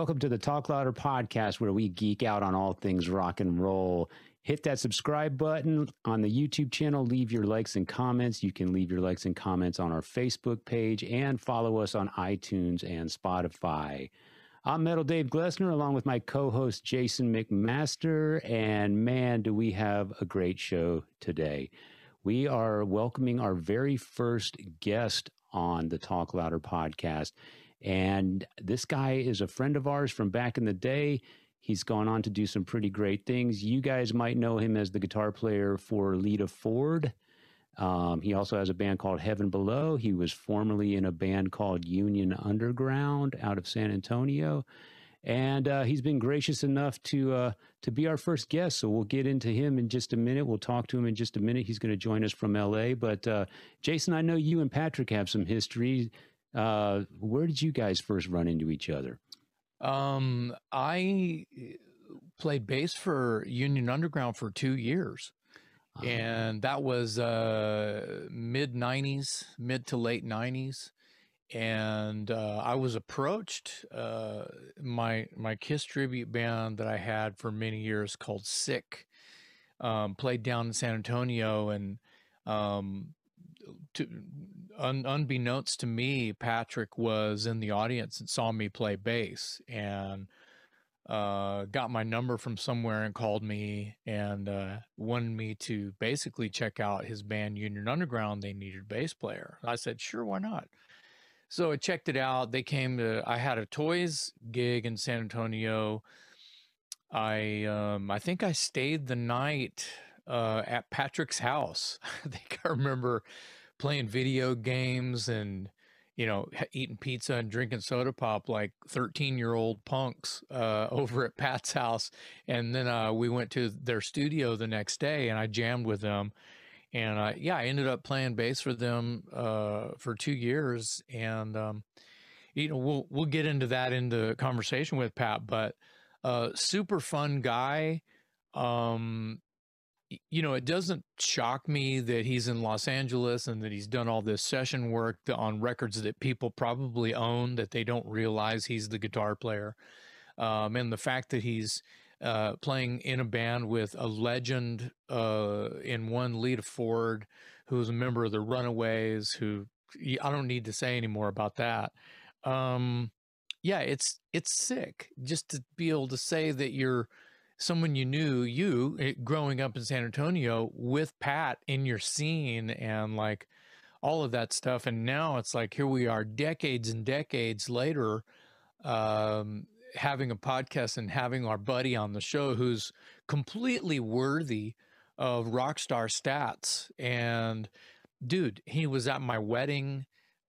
Welcome to the Talk Louder podcast, where we geek out on all things rock and roll. Hit that subscribe button on the YouTube channel. Leave your likes and comments. You can leave your likes and comments on our Facebook page and follow us on iTunes and Spotify. I'm Metal Dave Glessner along with my co host Jason McMaster. And man, do we have a great show today. We are welcoming our very first guest on the Talk Louder podcast. And this guy is a friend of ours from back in the day. He's gone on to do some pretty great things. You guys might know him as the guitar player for Lita Ford. Um, he also has a band called Heaven Below. He was formerly in a band called Union Underground out of San Antonio. And uh, he's been gracious enough to uh, to be our first guest. So we'll get into him in just a minute. We'll talk to him in just a minute. He's going to join us from LA. But uh, Jason, I know you and Patrick have some history. Uh, where did you guys first run into each other? Um, I eh, played bass for Union Underground for two years. Uh-huh. And that was uh, mid 90s, mid to late 90s. And uh, I was approached. Uh, my my Kiss tribute band that I had for many years called Sick um, played down in San Antonio, and um, to, un, unbeknownst to me, Patrick was in the audience and saw me play bass and uh, got my number from somewhere and called me and uh, wanted me to basically check out his band Union Underground. They needed a bass player. I said, sure, why not? So I checked it out. They came to. I had a toys gig in San Antonio. I um, I think I stayed the night uh, at Patrick's house. I think I remember playing video games and you know eating pizza and drinking soda pop like 13 year old punks uh, over at pat's house. And then uh, we went to their studio the next day and i jammed with them. And uh, yeah i ended up playing bass for them uh, for two years. And um, you know we'll we'll get into that in the conversation with pat but uh, super fun guy. Um, you know, it doesn't shock me that he's in Los Angeles and that he's done all this session work on records that people probably own that they don't realize he's the guitar player. Um, and the fact that he's uh, playing in a band with a legend uh, in one Lita Ford, who's a member of the Runaways, who I don't need to say any more about that. Um, yeah, it's it's sick just to be able to say that you're someone you knew, you eh, growing up in San Antonio with Pat in your scene and like all of that stuff. And now it's like, here we are decades and decades later, um, having a podcast and having our buddy on the show who's completely worthy of rock star stats. And dude, he was at my wedding.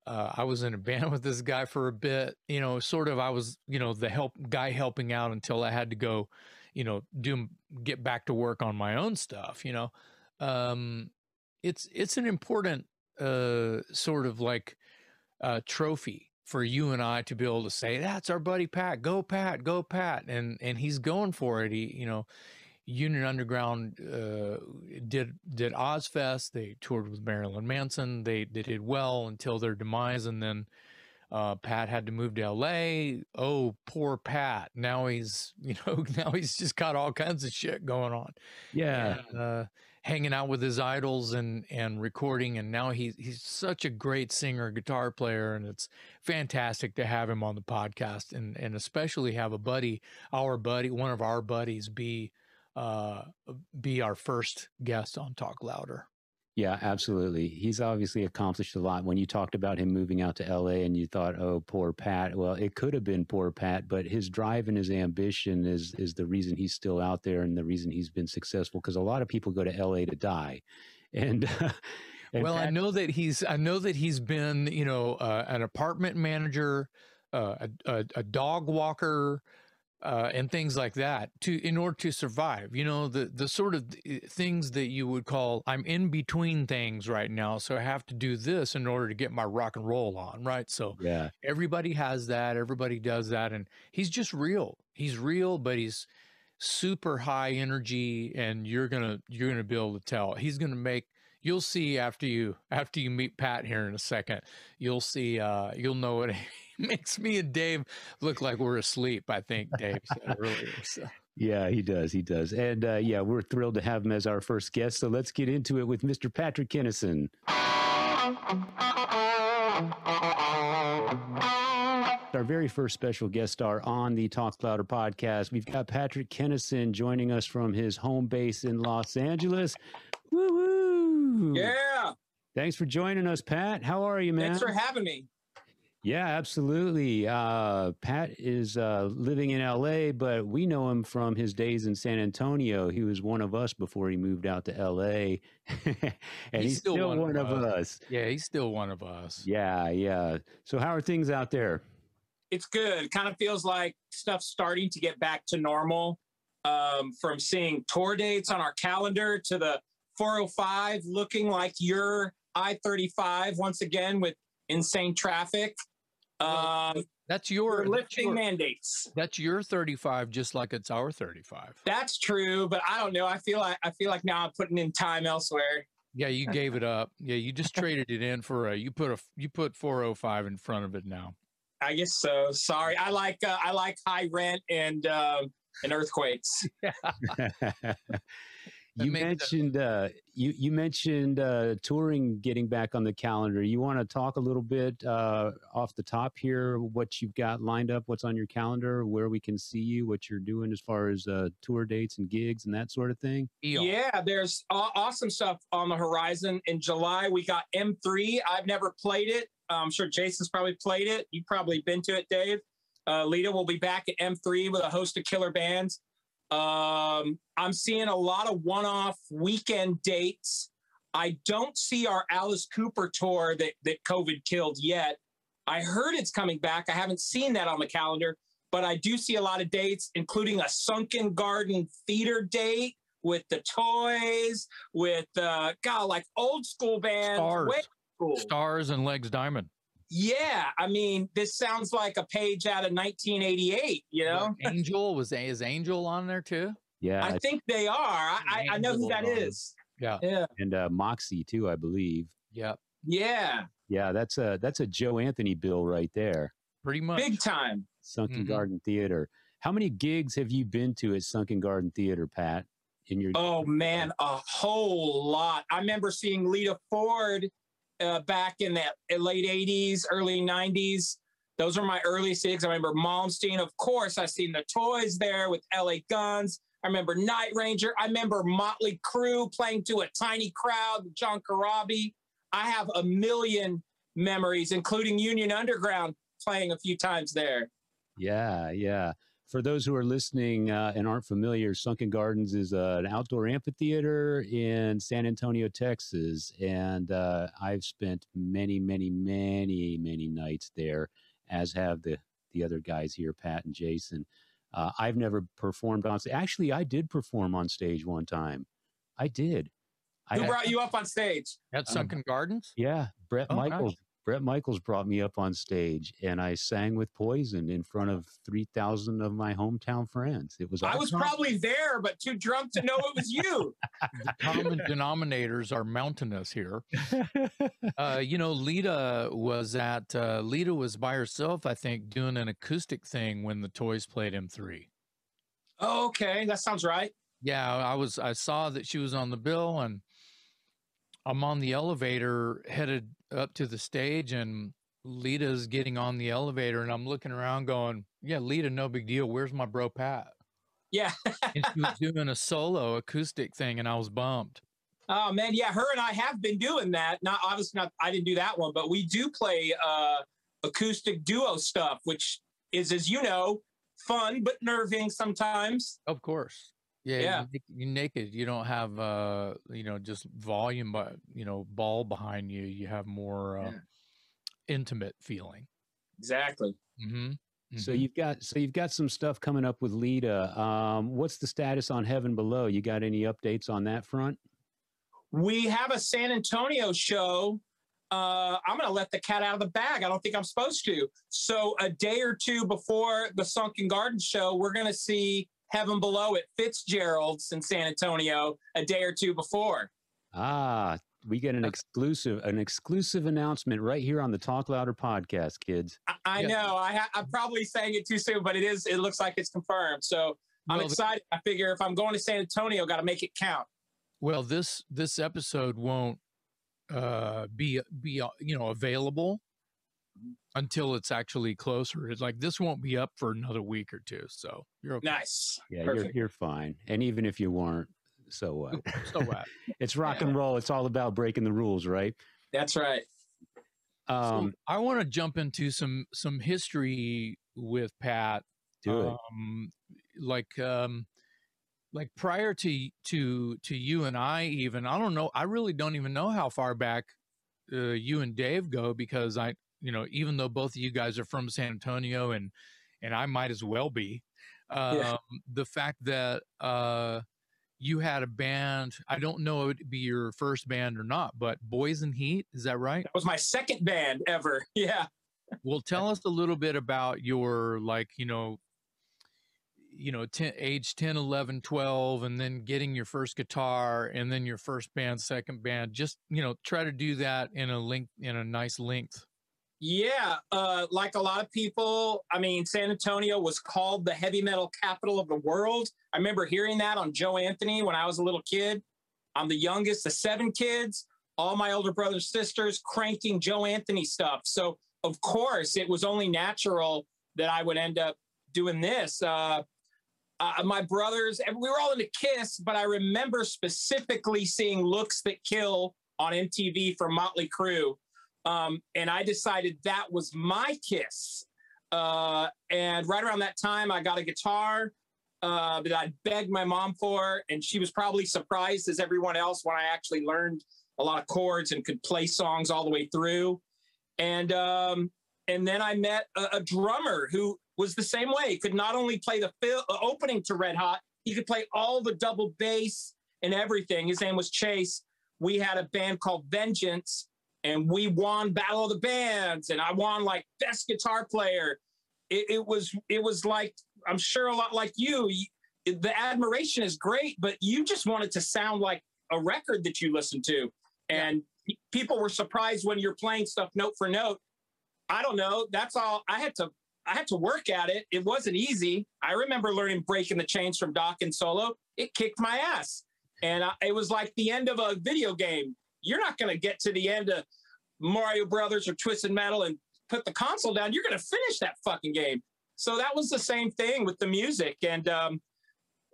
Uh, I was in a band with this guy for a bit, you know, sort of, I was, you know, the help guy helping out until I had to go you know, do get back to work on my own stuff, you know. Um, it's it's an important uh, sort of like uh, trophy for you and I to be able to say that's our buddy Pat, go Pat, go Pat, and and he's going for it. He, you know, Union Underground uh, did did Ozzfest. They toured with Marilyn Manson. They, they did well until their demise, and then uh, Pat had to move to LA. Oh, poor Pat. Now he's, you know, now he's just got all kinds of shit going on. Yeah. And, uh, hanging out with his idols and and recording and now he's he's such a great singer guitar player and it's fantastic to have him on the podcast and and especially have a buddy our buddy one of our buddies be uh be our first guest on talk louder yeah, absolutely. He's obviously accomplished a lot. When you talked about him moving out to LA and you thought, "Oh, poor Pat." Well, it could have been poor Pat, but his drive and his ambition is is the reason he's still out there and the reason he's been successful because a lot of people go to LA to die. And, and well, Pat- I know that he's I know that he's been, you know, uh, an apartment manager, uh, a, a, a dog walker, uh, and things like that to in order to survive. You know the the sort of things that you would call I'm in between things right now, so I have to do this in order to get my rock and roll on. Right, so yeah, everybody has that. Everybody does that, and he's just real. He's real, but he's super high energy, and you're gonna you're gonna be able to tell. He's gonna make you'll see after you after you meet Pat here in a second. You'll see uh, you'll know what makes me and Dave look like we're asleep. I think Dave said earlier. So. Yeah, he does. He does. And uh, yeah, we're thrilled to have him as our first guest. So let's get into it with Mr. Patrick Kennison. Our very first special guest star on the Talk Louder podcast. We've got Patrick Kennison joining us from his home base in Los Angeles. Woo woo! Yeah. Thanks for joining us, Pat. How are you, man? Thanks for having me. Yeah, absolutely. Uh, Pat is uh, living in LA, but we know him from his days in San Antonio. He was one of us before he moved out to LA, and he's, he's still, still, one, one of, us. us. Yeah, he's still one of us. Yeah, yeah. So, how are things out there? It's good. Kind of feels like stuff's starting to get back to normal. Um, from seeing tour dates on our calendar to the 405 looking like your I 35 once again with insane traffic. Um, that's your lifting your, mandates. That's your 35, just like it's our 35. That's true, but I don't know. I feel like I feel like now I'm putting in time elsewhere. Yeah, you gave it up. Yeah, you just traded it in for a. You put a. You put 405 in front of it now. I guess so. Sorry, I like uh, I like high rent and um, and earthquakes. you mentioned uh, you you mentioned uh, touring getting back on the calendar. You want to talk a little bit uh, off the top here, what you've got lined up, what's on your calendar, where we can see you, what you're doing as far as uh, tour dates and gigs and that sort of thing. Yeah, there's awesome stuff on the horizon. In July, we got M3. I've never played it. I'm sure Jason's probably played it. You've probably been to it, Dave. Uh, Lita will be back at M3 with a host of killer bands. Um, I'm seeing a lot of one off weekend dates. I don't see our Alice Cooper tour that, that COVID killed yet. I heard it's coming back. I haven't seen that on the calendar, but I do see a lot of dates, including a Sunken Garden theater date with the toys, with uh, God, like old school bands. Stars, cool. Stars and Legs Diamond. Yeah, I mean, this sounds like a page out of 1988. You know, Angel was is Angel on there too? Yeah, I think they are. I, I know who that is. Yeah, yeah, and uh, Moxy too, I believe. Yep. Yeah. Yeah, that's a that's a Joe Anthony bill right there. Pretty much. Big time. Sunken mm-hmm. Garden Theater. How many gigs have you been to at Sunken Garden Theater, Pat? In your Oh man, a whole lot. I remember seeing Lita Ford uh, back in the late 80s, early 90s. Those are my early gigs. I remember Malmsteen. Of course, I seen the toys there with LA Guns. I remember Night Ranger. I remember Motley Crue playing to a tiny crowd with John Corabi. I have a million memories, including Union Underground playing a few times there. Yeah, yeah for those who are listening uh, and aren't familiar, Sunken Gardens is uh, an outdoor amphitheater in San Antonio, Texas. And uh, I've spent many, many, many, many nights there, as have the, the other guys here, Pat and Jason. Uh, I've never performed on stage. Actually, I did perform on stage one time. I did. Who I, brought you up on stage? At Sunken um, Gardens? Yeah, Bret oh, Michaels. Gosh. Bret Michaels brought me up on stage and I sang with Poison in front of 3,000 of my hometown friends. It was I was probably there, but too drunk to know it was you. the common denominators are mountainous here. Uh, you know, Lita was at, uh, Lita was by herself, I think, doing an acoustic thing when the Toys played M3. Oh, okay. That sounds right. Yeah, I was, I saw that she was on the bill and I'm on the elevator headed up to the stage and Lita's getting on the elevator and I'm looking around going, Yeah, Lita, no big deal. Where's my bro Pat? Yeah. and she was doing a solo acoustic thing and I was bummed. Oh man, yeah, her and I have been doing that. Not obviously not I didn't do that one, but we do play uh acoustic duo stuff, which is as you know, fun but nerving sometimes. Of course. Yeah, yeah. You, are naked. You don't have uh, you know, just volume, but you know, ball behind you. You have more uh, yeah. intimate feeling. Exactly. Mm-hmm. Mm-hmm. So you've got so you've got some stuff coming up with Lita. Um, what's the status on Heaven Below? You got any updates on that front? We have a San Antonio show. Uh, I'm going to let the cat out of the bag. I don't think I'm supposed to. So a day or two before the Sunken Garden show, we're going to see Heaven Below at Fitzgerald's in San Antonio a day or two before. Ah, we get an exclusive an exclusive announcement right here on the Talk Louder podcast, kids. I, I Yeah. know. I ha- I'm probably saying it too soon, but it is. It looks like it's confirmed. So I'm Well, excited. I figure if I'm going to San Antonio, got to make it count. Well, this this episode won't uh, be be uh, you know available until it's actually closer. It's like this won't be up for another week or two. So you're okay. Nice. Yeah, you're you're fine. And even if you weren't, so what? So what? it's rock Yeah. and roll. It's all about breaking the rules, right? That's right. Um, so I want to jump into some some history with Pat. do it. Um, like um, like prior to to to you and I even I don't know I really don't even know how far back uh, you and Dave go because I you know even though both of you guys are from San Antonio and and I might as well be um, Yeah. the fact that uh, you had a band I don't know if it'd be your first band or not but Boys in Heat is that right? That was my second band ever. Yeah. Well, tell us a little bit about your like, you know, you know, 10, age 10, 11, 12 and then getting your first guitar and then your first band, second band. Just, you know, try to do that in a link in a nice length. Yeah, uh, like a lot of people, I mean, San Antonio was called the heavy metal capital of the world. I remember hearing that on Joe Anthony when I was a little kid. I'm the youngest of seven kids, all my older brothers, sisters cranking Joe Anthony stuff. So, of course, it was only natural that I would end up doing this. Uh, uh, my brothers, we were all into Kiss, but I remember specifically seeing Looks That Kill on MTV for Motley Crue. Um, and I decided that was my kiss. Uh, and right around that time, I got a guitar uh, that I begged my mom for, and she was probably surprised as everyone else when I actually learned a lot of chords and could play songs all the way through. And um, and then I met a, a drummer who was the same way. He could not only play the fil- uh, opening to Red Hot, he could play all the double bass and everything. His name was Chase. We had a band called Vengeance, and we won Battle of the Bands, and I won like best guitar player. It, it was it was like I'm sure a lot like you. The admiration is great, but you just wanted to sound like a record that you listen to, and pe- people were surprised when you're playing stuff note for note. I don't know. That's all. I had to I had to work at it. It wasn't easy. I remember learning breaking the chains from Dokken Solo. It kicked my ass, and I, it was like the end of a video game. You're not going to get to the end of Mario Brothers or Twisted Metal and put the console down. You're going to finish that fucking game. So that was the same thing with the music. And um,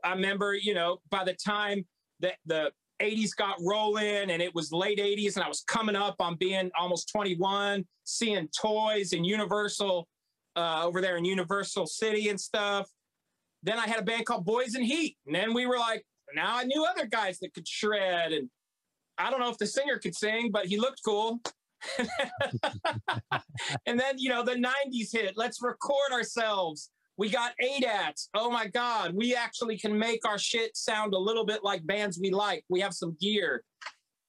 I remember, you know, by the time that the 80s got rolling and it was late 80s and I was coming up on being almost 21, seeing toys and Universal uh, over there in Universal City and stuff. Then I had a band called Boys in Heat. And then we were like, now I knew other guys that could shred. And I don't know if the singer could sing, but he looked cool. and then, you know, the 90s hit. Let's record ourselves. We got eight ADATs. Oh my God. We actually can make our shit sound a little bit like bands we like. We have some gear.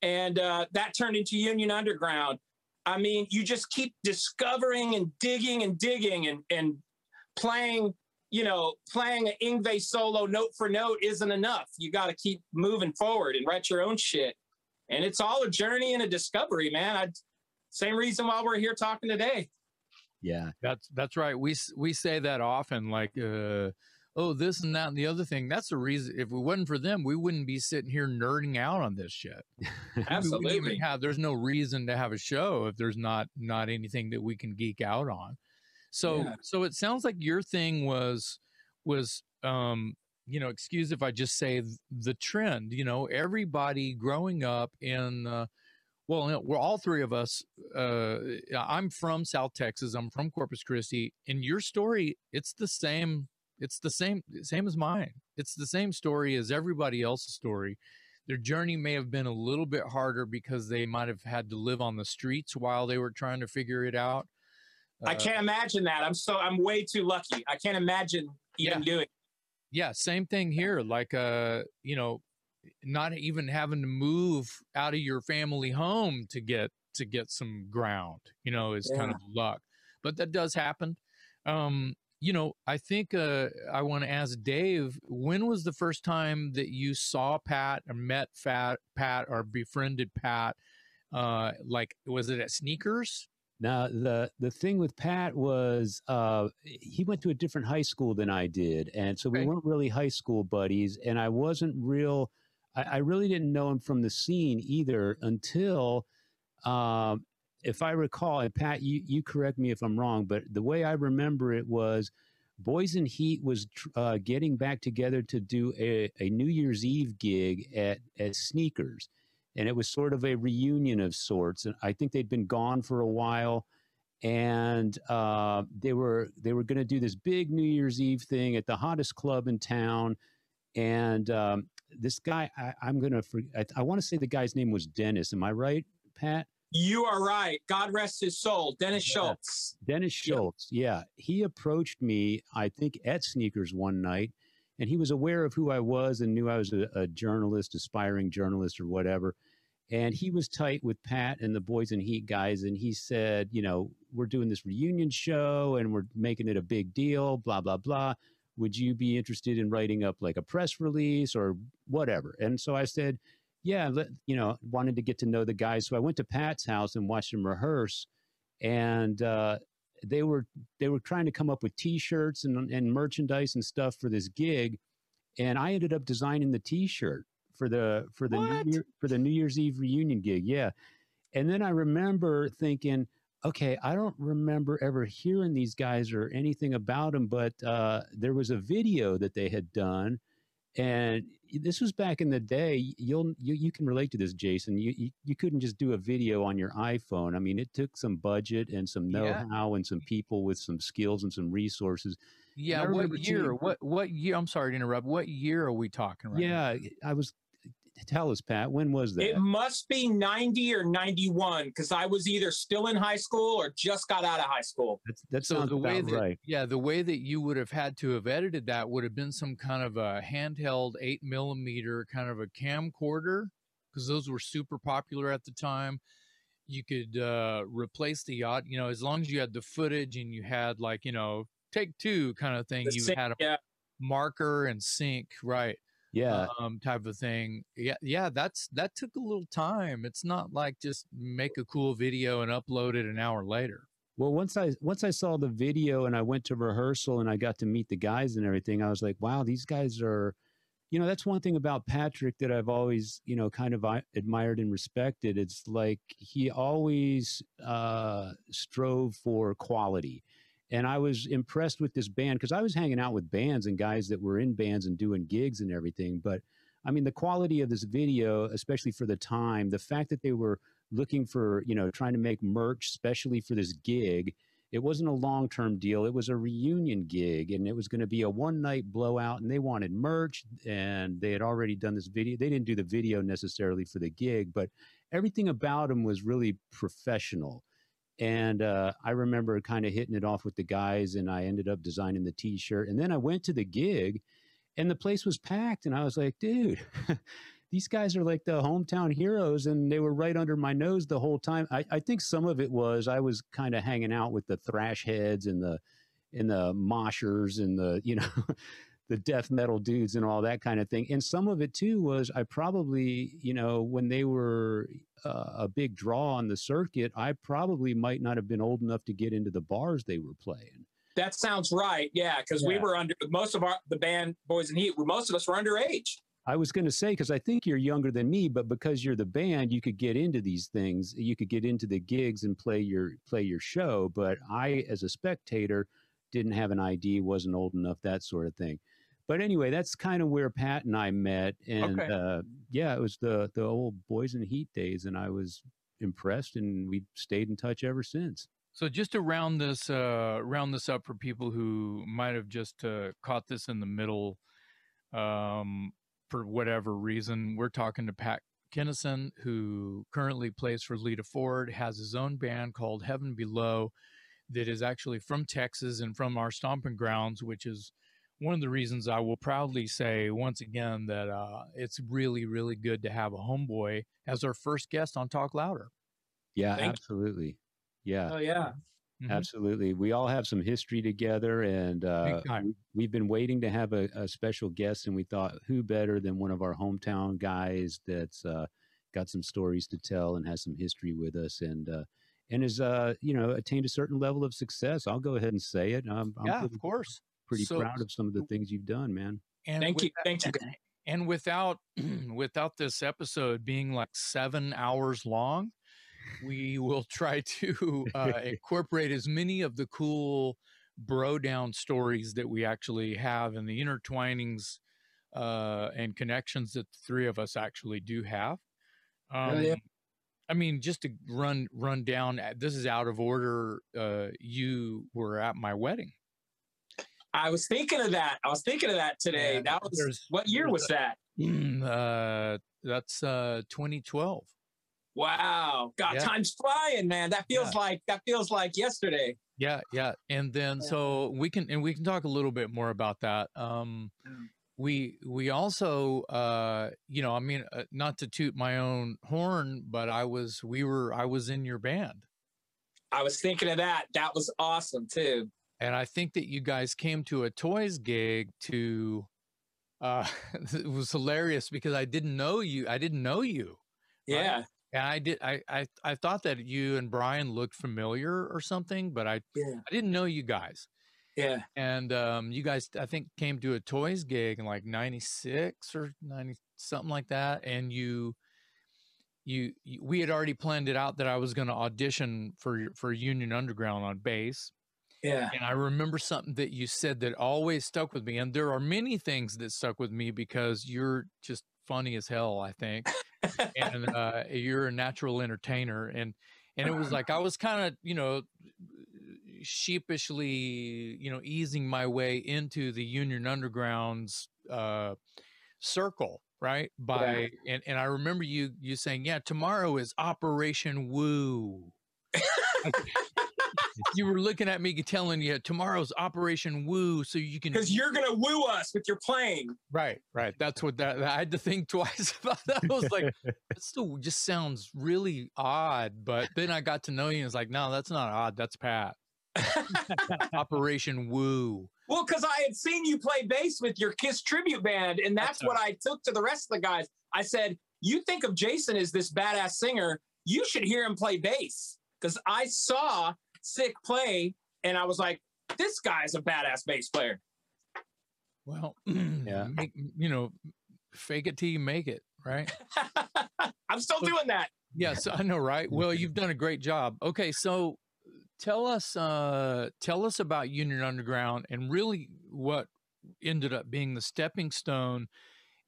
And uh, that turned into Union Underground. I mean, you just keep discovering and digging and digging and, and playing, you know, playing an Yngwie solo note for note isn't enough. You got to keep moving forward and write your own shit. And it's all a journey and a discovery, man. I, same reason why we're here talking today. Yeah. That's that's right. We we say that often, like, uh, oh, this and that and the other thing. That's the reason. If it wasn't for them, we wouldn't be sitting here nerding out on this shit. We wouldn't Absolutely. even have. There's no reason to have a show if there's not not anything that we can geek out on. So Yeah. so it sounds like your thing was was um you know excuse if I just say the trend. You know, everybody growing up in. Uh, well, you know, we're all three of us. Uh, I'm from South Texas. I'm from Corpus Christi. In your story, it's the same. It's the same, same as mine. It's the same story as everybody else's story. Their journey may have been a little bit harder because they might have had to live on the streets while they were trying to figure it out. I Uh, can't imagine that. I'm so I'm way too lucky. I can't imagine even doing. Yeah same thing here like uh you know not even having to move out of your family home to get to get some ground you know is kind of luck but that does happen um you know, I think uh, I want to ask Dave, when was the first time that you saw Pat or met Fat Pat or befriended Pat? Uh, like, was it at sneakers? Now the the thing with Pat was uh, he went to a different high school than I did, and so we Okay. weren't really high school buddies. And I wasn't real. I, I really didn't know him from the scene either until, um, if I recall, and Pat, you you correct me if I'm wrong, but the way I remember it was. Boys in Heat was uh, getting back together to do a, a New Year's Eve gig at, at Sneakers and it was sort of a reunion of sorts. And I think they'd been gone for a while, and uh, they were they were going to do this big New Year's Eve thing at the hottest club in town. And um, this guy, I, I'm going to, I, I want to say the guy's name was Dennis. Am I right, Pat? You are right. God rest his soul. Dennis Yeah. Schultz. Dennis. Schultz. Yeah. He approached me, I think, at Sneakers one night, and he was aware of who I was and knew I was a, a journalist, aspiring journalist or whatever. And he was tight with Pat and the Boys in Heat guys. And he said, you know, we're doing this reunion show and we're making it a big deal, blah, blah, blah. Would you be interested in writing up like a press release or whatever? And so I said, yeah, let, you know, wanted to get to know the guys. So I went to Pat's house and watched him rehearse. And uh, they were they were trying to come up with T-shirts and, and merchandise and stuff for this gig, and I ended up designing the T-shirt for the for the What? New Year, for the New Year's Eve reunion gig. Yeah, and then I remember thinking, okay, I don't remember ever hearing these guys or anything about them, but uh, there was a video that they had done. And this was back in the day. You'll you, you can relate to this, Jason. You, you you couldn't just do a video on your iPhone. I mean, it took some budget and some know-how and some people with some skills and some resources. Yeah. What year? too- What what year? I'm sorry to interrupt. What year are we talking right now? yeah, I was. Tell us, Pat. When was that? It must be 90 or 91 because I was either still in high school or just got out of high school. That's, that So sounds the way about that right. yeah, the way that you would have had to have edited that would have been some kind of a handheld eight millimeter kind of a camcorder because those were super popular at the time. You could uh, replace the yacht, you know, as long as you had the footage and you had like you know take two kind of thing. The you sync, had a yeah. marker and sync, right? Yeah, um, type of thing. Yeah, yeah, that's that took a little time. It's not like just make a cool video and upload it an hour later. Well, once I once I saw the video and I went to rehearsal and I got to meet the guys and everything, I was like, wow, these guys are, you know, that's one thing about Patrick that I've always, you know, kind of admired and respected. It's like he always uh, strove for quality. And I was impressed with this band because I was hanging out with bands and guys that were in bands and doing gigs and everything. But I mean, the quality of this video, especially for the time, the fact that they were looking for, you know, trying to make merch, especially for this gig. It wasn't a long term deal. It was a reunion gig and it was going to be a one night blowout. And they wanted merch and they had already done this video. They didn't do the video necessarily for the gig, but everything about them was really professional. And uh, I remember kind of hitting it off with the guys and I ended up designing the t shirt. And then I went to the gig and the place was packed. And I was like, dude, these guys are like the hometown heroes and they were right under my nose the whole time i, I think some of it was i was kind of hanging out with the thrash heads and the and the moshers and the you know the death metal dudes and all that kind of thing and some of it too was i probably you know when they were uh, a big draw on the circuit i probably might not have been old enough to get into the bars they were playing That sounds right. Yeah, because we were under most of our the band Boys in Heat. Most of us were underage. I was going to say because I think you're younger than me, but because you're the band, you could get into these things. You could get into the gigs and play your play your show. But I, as a spectator, didn't have an ID, wasn't old enough, that sort of thing. But anyway, that's kind of where Pat and I met, and Okay. uh, yeah, it was the the old Boys in Heat days, and I was impressed, and we stayed in touch ever since. So just to round this uh, round this up for people who might have just uh, caught this in the middle, um, for whatever reason, we're talking to Pat Kennison, who currently plays for Lita Ford, has his own band called Heaven Below, that is actually from Texas and from our stomping grounds, which is one of the reasons I will proudly say once again that uh, it's really, really good to have a homeboy as our first guest on Talk Louder. Yeah, Thank you. absolutely. Yeah. Oh yeah. Mhm. Absolutely. We all have some history together, and uh, we- we've been waiting to have a, a special guest, and we thought, who better than one of our hometown guys that's uh, got some stories to tell and has some history with us, and uh, and has uh, you know attained a certain level of success. I'll go ahead and say it. I'm, I'm yeah, pretty, of course. Pretty So- proud of some of the things you've done, man. And Thank you. that- Thank you. and without without this episode being like seven hours long we will try to uh, incorporate as many of the cool bro down stories that we actually have and the intertwinings uh, and connections that the three of us actually do have um, Oh, yeah. i mean just to run run down uh, this is out of order uh, you were at my wedding I was thinking of that. I was thinking of that today. Yeah, that was what year was that? uh, that's uh, 2012 Wow. God, Yeah. time's flying, man. That feels like that feels like yesterday. Yeah, yeah, and then Yeah. so we can and we can talk a little bit more about that. Um, Mm. we we also, uh, you know, I mean, uh, not to toot my own horn, but I was we were I was in your band, I was thinking of that. That was awesome too. And I think that you guys came to a toys gig to. Uh, it was hilarious because I didn't know you. I didn't know you. Right. Yeah. And I did. I, I I thought that you and Brian looked familiar or something, but I Yeah. I didn't know you guys. Yeah. and um, you guys i think came to a toys gig in like 96 or 90 something like that and you you, you we had already planned it out that i was going to audition for for union underground on bass Yeah. and i remember something that you said that always stuck with me and there are many things that stuck with me because you're just funny as hell i think and uh, you're a natural entertainer and and it was like i was kind of you know sheepishly you know easing my way into the union underground's uh circle right by and, and i remember you you saying yeah tomorrow is operation woo you were looking at me telling you tomorrow's operation woo so you can Because you're gonna woo us with your plane. Right, right. That's what that I had to think twice about that. I was like, that still just sounds really odd. But then I got to know you and it's like, no, that's not odd. That's Pat. Operation Woo. Well, because I had seen you play bass with your Kiss tribute band, and that's That's what I took to the rest of the guys. I said, "You think of Jason as this badass singer? You should hear him play bass." Because I saw Sick play, and I was like, "This guy's a badass bass player." Well, Yeah. make, you know, fake it till you make it, right? I'm still doing that. Yes, I know, right? Well, you've done a great job. Okay, so tell us uh tell us about Union Underground and really what ended up being the stepping stone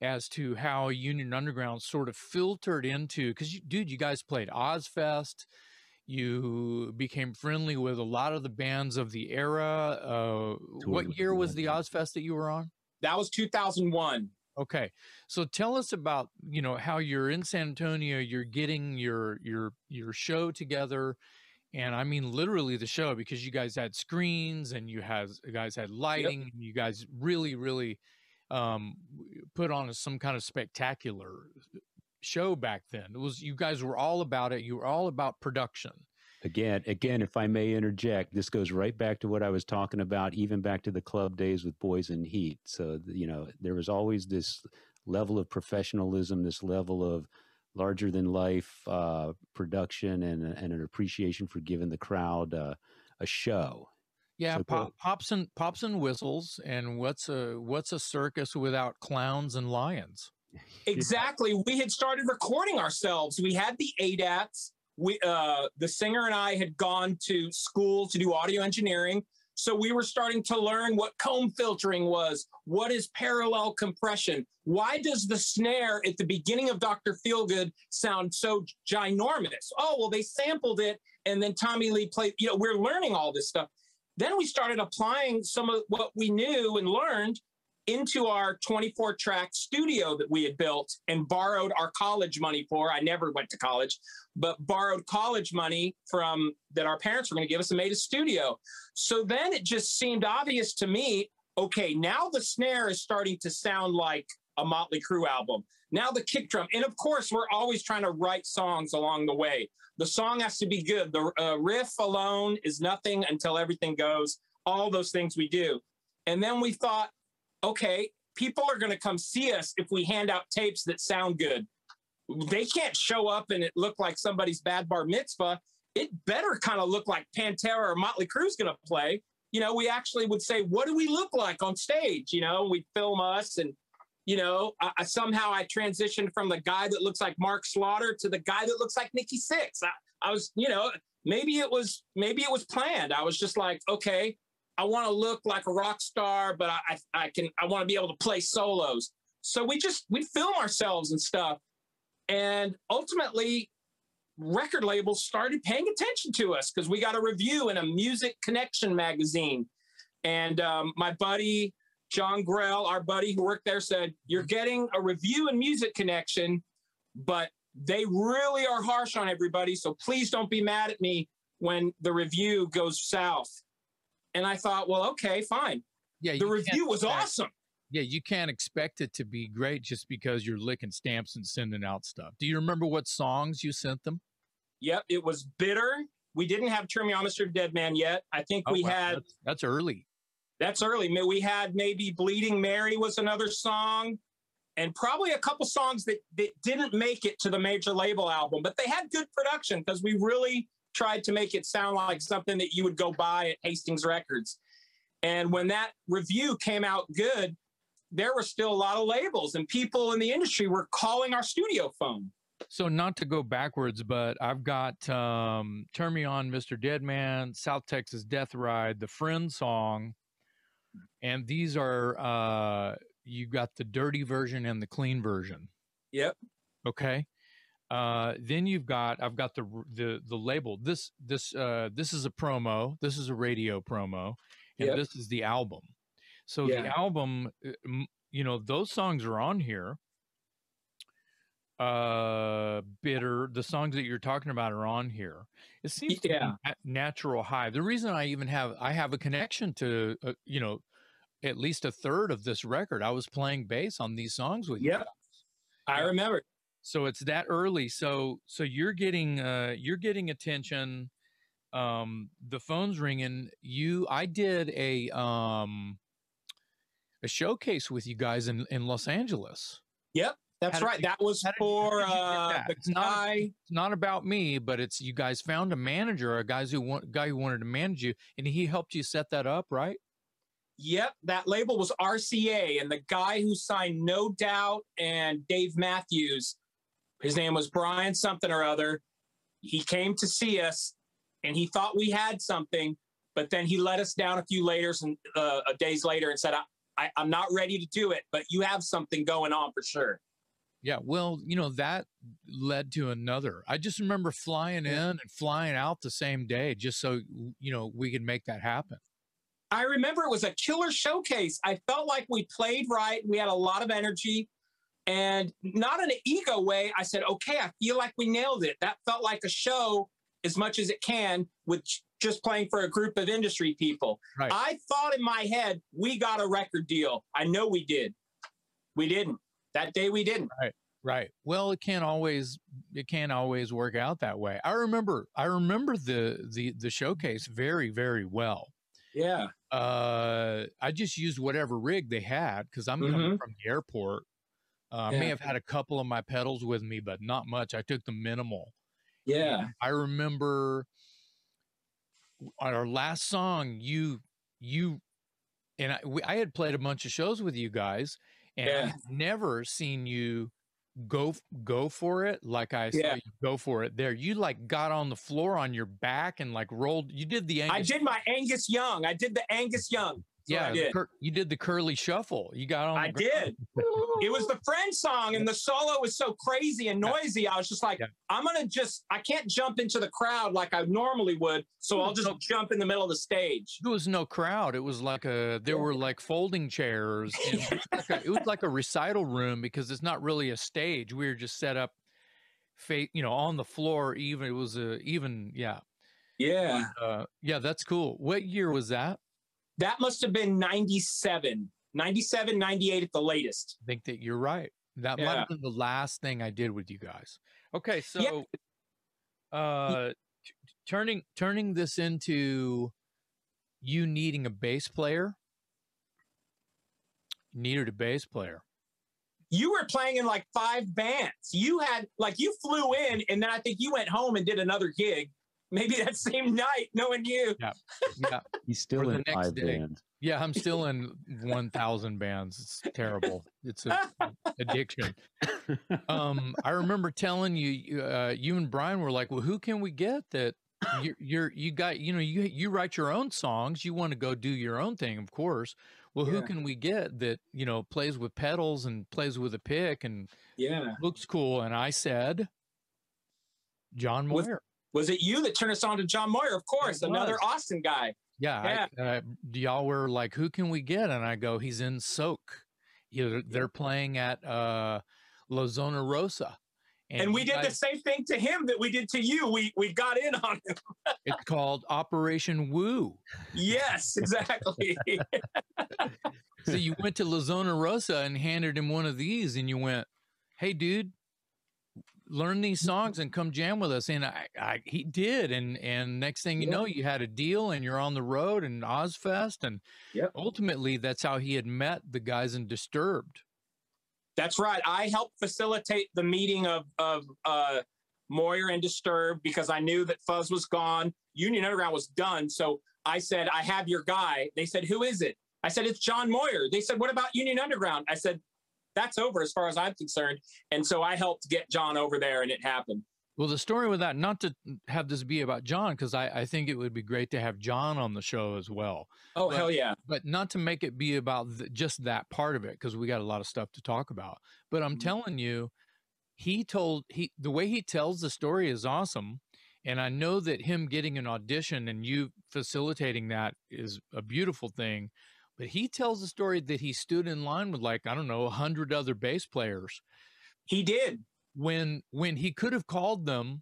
as to how Union Underground sort of filtered into cuz dude, you guys played Ozzfest. You became friendly with a lot of the bands of the era. Uh, what year was the think. Ozzfest that you were on? That was 2001. Okay. So tell us about, you know, how you're in San Antonio, you're getting your your your show together. And I mean literally the show because you guys had screens and you had you guys had lighting and you guys really, really um put on some kind of spectacular show back then. It was you guys were all about it. You were all about production. Again, again, if I may interject, this goes right back to what I was talking about, even back to the club days with Boys in Heat. So, you know, there was always this level of professionalism, this level of larger than life uh, production, and, and an appreciation for giving the crowd uh, a show. Yeah, So pop, pops and pops and whistles. And what's a what's a circus without clowns and lions? Exactly. We had started recording ourselves. We had the ADATs. We, uh, the singer and I had gone to school to do audio engineering. So we were starting to learn what comb filtering was. What is parallel compression? Why does the snare at the beginning of Dr. Feelgood sound so ginormous? Oh, well, they sampled it and then Tommy Lee played. You know, we're learning all this stuff. Then we started applying some of what we knew and learned into our 24 track studio that we had built and borrowed our college money for. I never went to college, but borrowed college money from that our parents were going to give us and made a studio. So then it just seemed obvious to me okay, now the snare is starting to sound like a Motley Crue album. Now the kick drum, and of course we're always trying to write songs along the way. The song has to be good. The uh, riff alone is nothing until everything goes. All those things we do, and then we thought, okay, people are going to come see us if we hand out tapes that sound good. They can't show up and it look like somebody's bad bar mitzvah. It better kind of look like Pantera or Motley Crue's going to play you know, we actually would say, what do we look like on stage? You know, we'd film us and, you know, I, I, somehow I transitioned from the guy that looks like Mark Slaughter to the guy that looks like Nikki Sixx. I, I was, you know, maybe it was, maybe it was planned. I was just like, okay, I want to look like a rock star, but I, I, can, I want to be able to play solos. So we just, we film ourselves and stuff. And ultimately, record labels started paying attention to us because we got a review in a Music Connection magazine. And um, my buddy, John Grell, our buddy who worked there, said, You're getting a review in Music Connection, but they really are harsh on everybody. So please don't be mad at me when the review goes south. And I thought, well, okay, fine. Yeah, the review was awesome. Yeah, you can't expect it to be great just because you're licking stamps and sending out stuff. Do you remember what songs you sent them? Yep, it was bitter. We didn't have Turn Me On, Mr. Deadman yet. I think oh, we wow. had. That's, that's, early. That's early. We had maybe Bleeding Mary was another song, and probably a couple songs that, that didn't make it to the major label album, but they had good production because we really tried to make it sound like something that you would go buy at Hastings Records. And when that review came out good, there were still a lot of labels, and people in the industry were calling our studio phone so not to go backwards, but I've got um, "Turn Me On, Mr. Deadman," South Texas Death Ride, the Friend song, and these are uh, you got the dirty version and the clean version. Yep. Okay. Uh, then you've got I've got the the the label. This this uh, this is a promo. This is a radio promo, and yep. this is the album. So yeah. the album, uh, you know, those songs are on here uh bitter the songs that you're talking about are on here it seems yeah. natural high the reason i even have i have a connection to uh, you know at least a third of this record i was playing bass on these songs with yep. you i remember so it's that early so so you're getting uh you're getting attention um the phone's ringing you i did a um a showcase with you guys in in los angeles yep that's right. that was for uh, the it's guy. Not, it's not about me, but it's you guys found a manager, a guys who want guy who wanted to manage you, and he helped you set that up, right? Yep, that label was RCA, and the guy who signed No Doubt and Dave Matthews, his name was Brian something or other. He came to see us, and he thought we had something, but then he let us down a few later, and uh, days later, and said, I, I, "I'm not ready to do it, but you have something going on for sure." Yeah, well, you know, that led to another. I just remember flying in and flying out the same day just so, you know, we could make that happen. I remember it was a killer showcase. I felt like we played right. We had a lot of energy and not in an ego way. I said, okay, I feel like we nailed it. That felt like a show as much as it can with just playing for a group of industry people. Right. I thought in my head, we got a record deal. I know we did. We didn't. That day we didn't. Right. Right. Well, it can't always it can't always work out that way. I remember I remember the the the showcase very very well. Yeah. Uh I just used whatever rig they had cuz I'm mm-hmm. coming from the airport. Uh, yeah. I may have had a couple of my pedals with me, but not much. I took the minimal. Yeah. And I remember on our last song, you you and I, we, I had played a bunch of shows with you guys, and yeah. I've never seen you go go for it like I yeah. saw you go for it there. You like got on the floor on your back and like rolled. You did the Angus. I did my Angus Young. I did the Angus Young yeah. Cur- you did the curly shuffle. You got on. I did. it was the Friend song, and the solo was so crazy and noisy. I was just like, yeah. I'm gonna just, I can't jump into the crowd like I normally would, so I'll just no, jump in the middle of the stage. There was no crowd. It was like a, there were like folding chairs. it, was like a, it was like a recital room because it's not really a stage. We were just set up, you know, on the floor. Even it was a even, yeah. Yeah. Uh, yeah, that's cool. What year was that? That must have been 97. 97, 98 at the latest. I think that you're right. That might Yeah. have been the last thing I did with you guys. Okay, so uh t- turning turning this into you needing a bass player. You needed a bass player. You were playing in like five bands. You had like you flew in, and then I think you went home and did another gig, maybe that same night, knowing you. Yeah. yeah. He's still the in next five day. bands. Yeah, I'm still in 1000 bands. It's terrible. It's a addiction. Um I remember telling you you, uh, you and Brian were like, "Well, who can we get that you're, you're you got, you know, you you write your own songs, you want to go do your own thing, of course. Well, who can we get that, you know, plays with pedals and plays with a pick and Yeah. looks cool?" And I said, "John With- Moyer." Was it you that turned us on to John Moyer? Of course, another. Austin guy. Yeah, I, uh, y'all were like, "Who can we get?" And I go, "He's in Soak. You know, they're playing at uh, La Zona Rosa." And, we you did the same thing to him that we did to you. We we got in on him. It's called Operation Woo. Yes, exactly. So you went to La Zona Rosa and handed him one of these, and you went, "Hey, dude, learn these songs and come jam with us." And I, I he did, and and next thing you Yeah. know, you had a deal, and you're on the road and Ozzfest, and Yep. ultimately, that's how he had met the guys in Disturbed. That's right. I helped facilitate the meeting of of uh, Moyer and Disturbed because I knew that Fuzz was gone. Union Underground was done. So I said, I have your guy. They said, Who is it? I said, It's John Moyer. They said, What about Union Underground? I said, That's over as far as I'm concerned. And so I helped get John over there and it happened. Well, the story with that, not to have this be about John, because I, I think it would be great to have John on the show as well, Oh, But- hell yeah. but not to make it be about th- just that part of it, because we got a lot of stuff to talk about. But I'm Mhm. telling you, he told he the way he tells the story is awesome, and I know that him getting an audition and you facilitating that is a beautiful thing. But he tells the story that he stood in line with like I don't know a hundred other bass players He did. when when he could have called them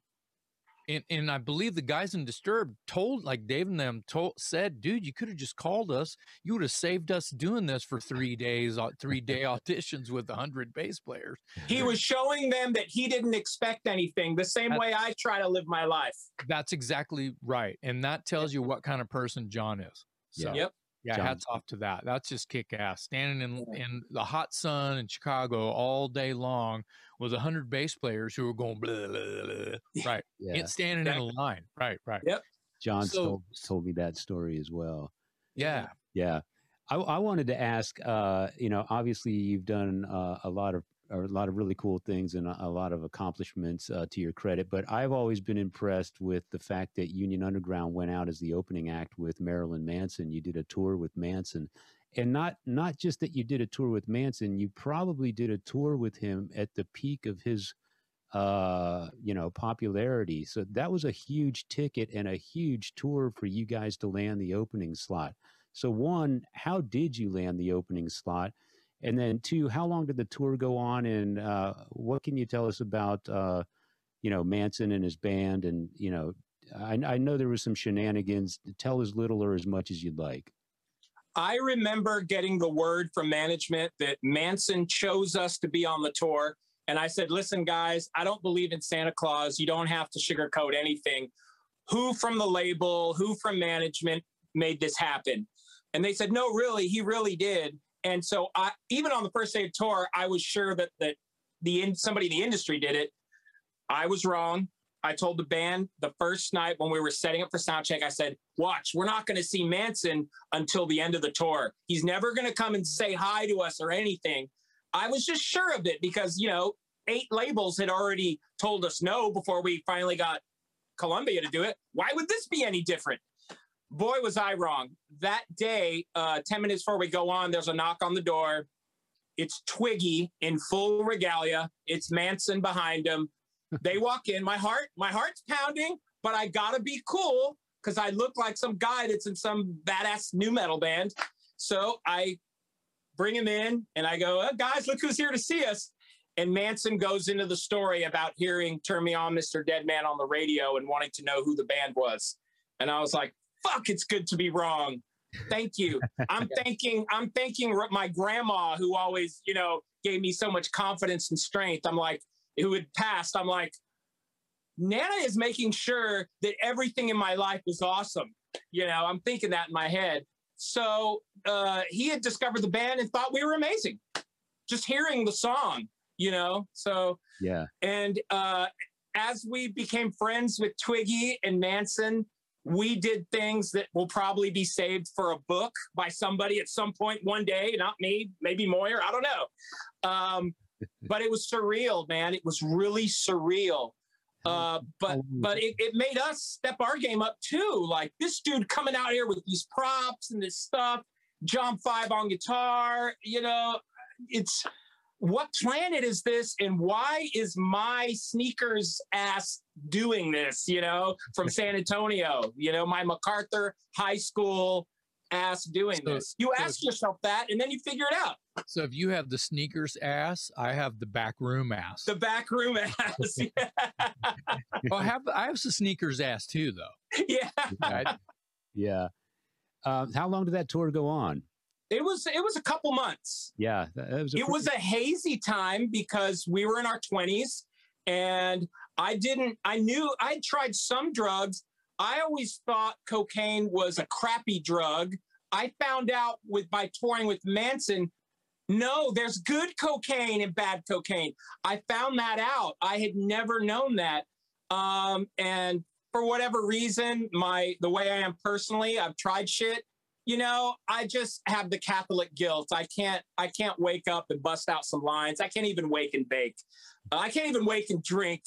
and and I believe the guys in Disturbed told like Dave and them told said, dude, you could have just called us. You would have saved us doing this for three days, au- three day auditions with a hundred bass players. He was showing them that he didn't expect anything, the same That- way I try to live my life. That's exactly right, and that tells you what kind of person John is. So, Yep. Yeah, John- hats off to that. That's just kick ass. Standing in in the hot sun in Chicago all day long with a hundred bass players who were going blah, blah, blah, right, Yeah. It's standing in a line. Right, right. Yep. John So- told, told me that story as well. Yeah. Yeah. I, I wanted to ask, uh, you know, obviously you've done uh, a lot of a lot of really cool things and a, a lot of accomplishments uh, to your credit, but I've always been impressed with the fact that Union Underground went out as the opening act with Marilyn Manson. You did a tour with Manson, and not not just that you did a tour with Manson, you probably did a tour with him at the peak of his uh you know popularity. So that was a huge ticket and a huge tour for you guys to land the opening slot. So one how did you land the opening slot and then two how long did the tour go on and uh what can you tell us about uh you know manson and his band and you know i, I know there was some shenanigans tell as little or as much as you'd like I remember getting the word from management that Manson chose us to be on the tour. And I said, listen, guys, I don't believe in Santa Claus. You don't have to sugarcoat anything. Who from the label, who from management made this happen? And they said, no, really, he really did. And so I, even on the first day of tour, I was sure that, that the in, somebody in the industry did it. I was wrong. I told the band the first night when we were setting up for soundcheck, I said, watch, we're not going to see Manson until the end of the tour. He's never going to come and say hi to us or anything. I was just sure of it because, you know, eight labels had already told us no before we finally got Columbia to do it. Why would this be any different? Boy, was I wrong. That day, uh, 10 minutes before we go on, there's a knock on the door. It's Twiggy in full regalia. It's Manson behind him. They walk in. My heart, my heart's pounding, but I gotta be cool because I look like some guy that's in some badass new metal band. So I bring him in and I go, oh, guys, look who's here to see us. And Manson goes into the story about hearing Turn Me On, Mr. Deadman on the radio and wanting to know who the band was. And I was like, fuck, it's good to be wrong. Thank you. I'm thanking I'm thanking my grandma who always, you know, gave me so much confidence and strength. I'm like, who had passed. I'm like, Nana is making sure that everything in my life is awesome. You know, I'm thinking that in my head. So uh, he had discovered the band and thought we were amazing. Just hearing the song, you know. So yeah. And uh, as we became friends with Twiggy and Manson, we did things that will probably be saved for a book by somebody at some point one day. Not me, maybe Moyer. I don't know. Um, but it was surreal, man. It was really surreal. Uh, but but it, it made us step our game up too. Like this dude coming out here with these props and this stuff, John Five on guitar. You know, it's what planet is this, and why is my sneakers ass doing this? You know, from San Antonio. You know, my MacArthur High School ass doing so, this. You so ask yourself that, and then you figure it out. So if you have the sneakers ass, I have the back room ass. The back room ass. Yeah. well, I have I have some sneakers ass too, though. Yeah. yeah. Um, how long did that tour go on? It was it was a couple months. Yeah, was it was a hazy time because we were in our twenties, and I didn't. I knew I tried some drugs. I always thought cocaine was a crappy drug. I found out with by touring with Manson no, there's good cocaine and bad cocaine. I found that out. I had never known that. Um, and for whatever reason, my the way I am personally, I've tried shit. You know, I just have the Catholic guilt. I can't I can't wake up and bust out some lines. I can't even wake and bake. Uh, I can't even wake and drink.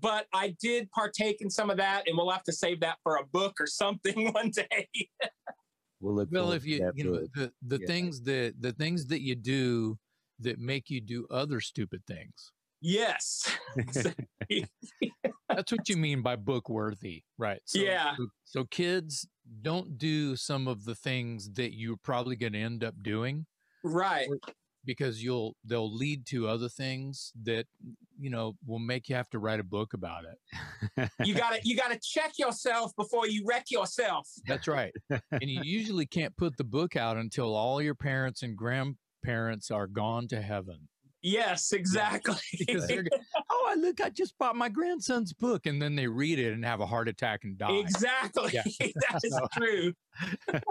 But I did partake in some of that, and we'll have to save that for a book or something one day. We'll look. Well, if you you know the the yeah. things that the things that you do that make you do other stupid things. Yes. That's what you mean by book worthy, right? So, yeah. So, so kids don't do some of the things that you're probably going to end up doing. Right because you'll they'll lead to other things that you know will make you have to write a book about it you gotta you gotta check yourself before you wreck yourself that's right and you usually can't put the book out until all your parents and grandparents are gone to heaven yes exactly oh look i just bought my grandson's book and then they read it and have a heart attack and die exactly yeah. that is true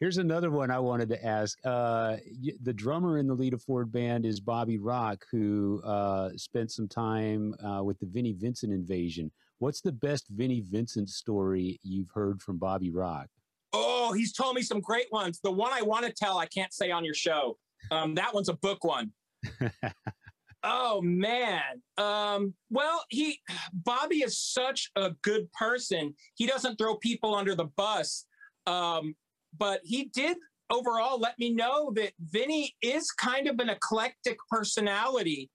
Here's another one I wanted to ask. Uh, the drummer in the Lita Ford band is Bobby Rock, who uh, spent some time uh, with the Vinnie Vincent invasion. What's the best Vinnie Vincent story you've heard from Bobby Rock? Oh, he's told me some great ones. The one I want to tell, I can't say on your show. Um, that one's a book one. oh man. Um, well, he Bobby is such a good person. He doesn't throw people under the bus. Um, but he did overall let me know that Vinny is kind of an eclectic personality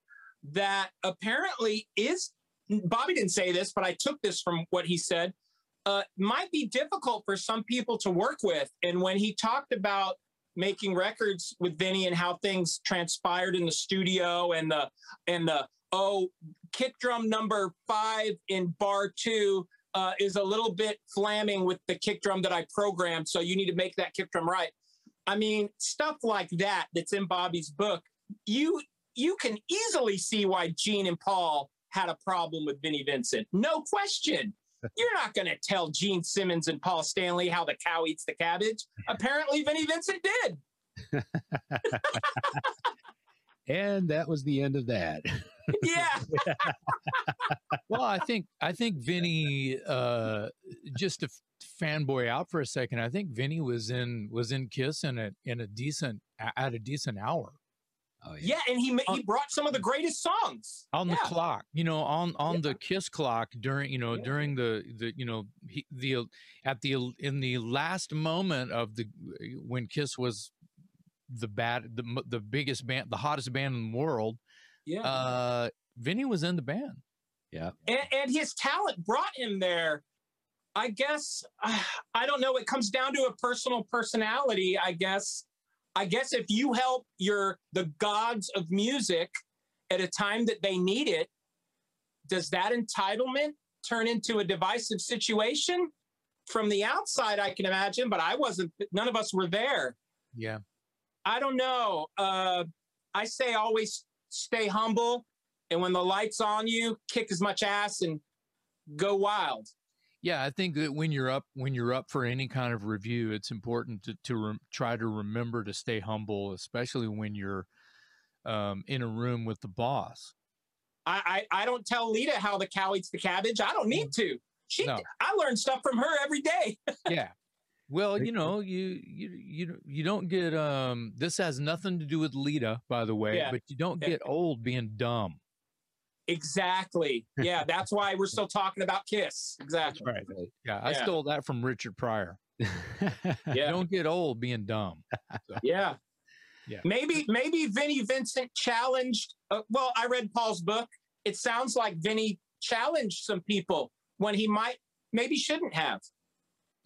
that apparently is Bobby didn't say this, but I took this from what he said. Uh, might be difficult for some people to work with. And when he talked about making records with Vinny and how things transpired in the studio and the and the oh kick drum number five in bar two uh, is a little bit flaming with the kick drum that I programmed. So you need to make that kick drum right. I mean, stuff like that that's in Bobby's book. You you can easily see why Gene and Paul had a problem with Vinnie Vincent. No question. You're not going to tell Gene Simmons and Paul Stanley how the cow eats the cabbage. Apparently, Vinnie Vincent did. and that was the end of that. yeah. well, I think I think Vinny, uh, just to fanboy out for a second, I think Vinny was in was in Kiss in a in a decent at a decent hour. Oh, yeah. yeah. and he he brought some of the greatest songs on yeah. the clock. You know, on on yeah. the Kiss clock during you know during the the you know he, the at the in the last moment of the when Kiss was the bad the the biggest band the hottest band in the world yeah. Uh, Vinny was in the band. Yeah. And, and his talent brought him there. I guess, uh, I don't know. It comes down to a personal personality, I guess. I guess if you help your the gods of music at a time that they need it, does that entitlement turn into a divisive situation? from the outside, I can imagine, but I wasn't. None of us were there. Yeah. I don't know. Uh, I say always stay humble, and when the lights on you, kick as much ass and go wild. Yeah, I think that when you're up when you're up for any kind of review, it's important to to re- try to remember to stay humble, especially when you're um, in a room with the boss. I, I, I don't tell Lita how the cow eats the cabbage. I don't need to. She No. I learn stuff from her every day. yeah. Well, you know, you you you you don't get um. This has nothing to do with Lita, by the way, Yeah. but you don't Yeah. get old being dumb. Exactly. Yeah, that's why we're still talking about Kiss. Exactly. right. Yeah, I Yeah. stole that from Richard Pryor. You Yeah. don't get old being dumb. Yeah. Yeah. Maybe maybe Vinnie Vincent challenged. Uh, well, I read Paul's book. It sounds like Vinnie challenged some people when he might maybe shouldn't have.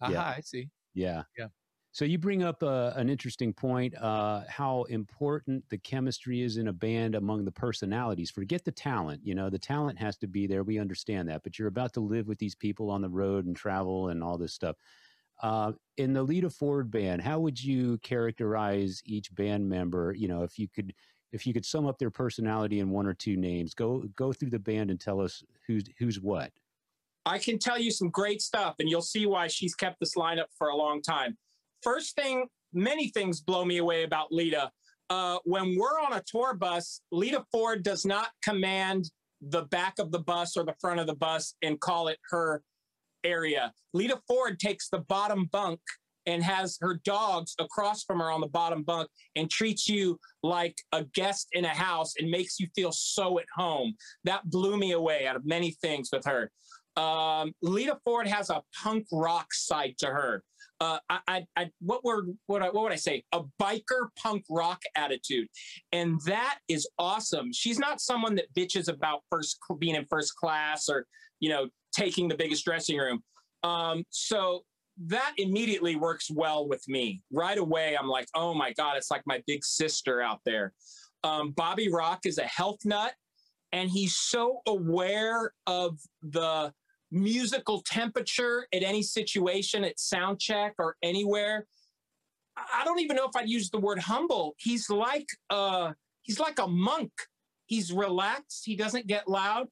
Aha, Yeah. I see. Yeah. Yeah. So you bring up uh, an interesting point, uh, how important the chemistry is in a band among the personalities. Forget the talent. You know, the talent has to be there. We understand that, but you're about to live with these people on the road and travel and all this stuff. Uh, in the Lita Ford band, how would you characterize each band member? You know, if you could, if you could sum up their personality in one or two names, go go through the band and tell us who's who's what. I can tell you some great stuff, and you'll see why she's kept this lineup for a long time. First thing, many things blow me away about Lita. Uh, when we're on a tour bus, Lita Ford does not command the back of the bus or the front of the bus and call it her area. Lita Ford takes the bottom bunk and has her dogs across from her on the bottom bunk and treats you like a guest in a house and makes you feel so at home. That blew me away out of many things with her. Um, Lita Ford has a punk rock side to her. Uh, I, I, I, what word, what, what would I say? A biker punk rock attitude, and that is awesome. She's not someone that bitches about first being in first class or you know taking the biggest dressing room. Um, so that immediately works well with me. Right away, I'm like, oh my god, it's like my big sister out there. Um, Bobby Rock is a health nut, and he's so aware of the musical temperature at any situation at sound check or anywhere. I don't even know if I'd use the word humble. He's like a, he's like a monk. He's relaxed, he doesn't get loud.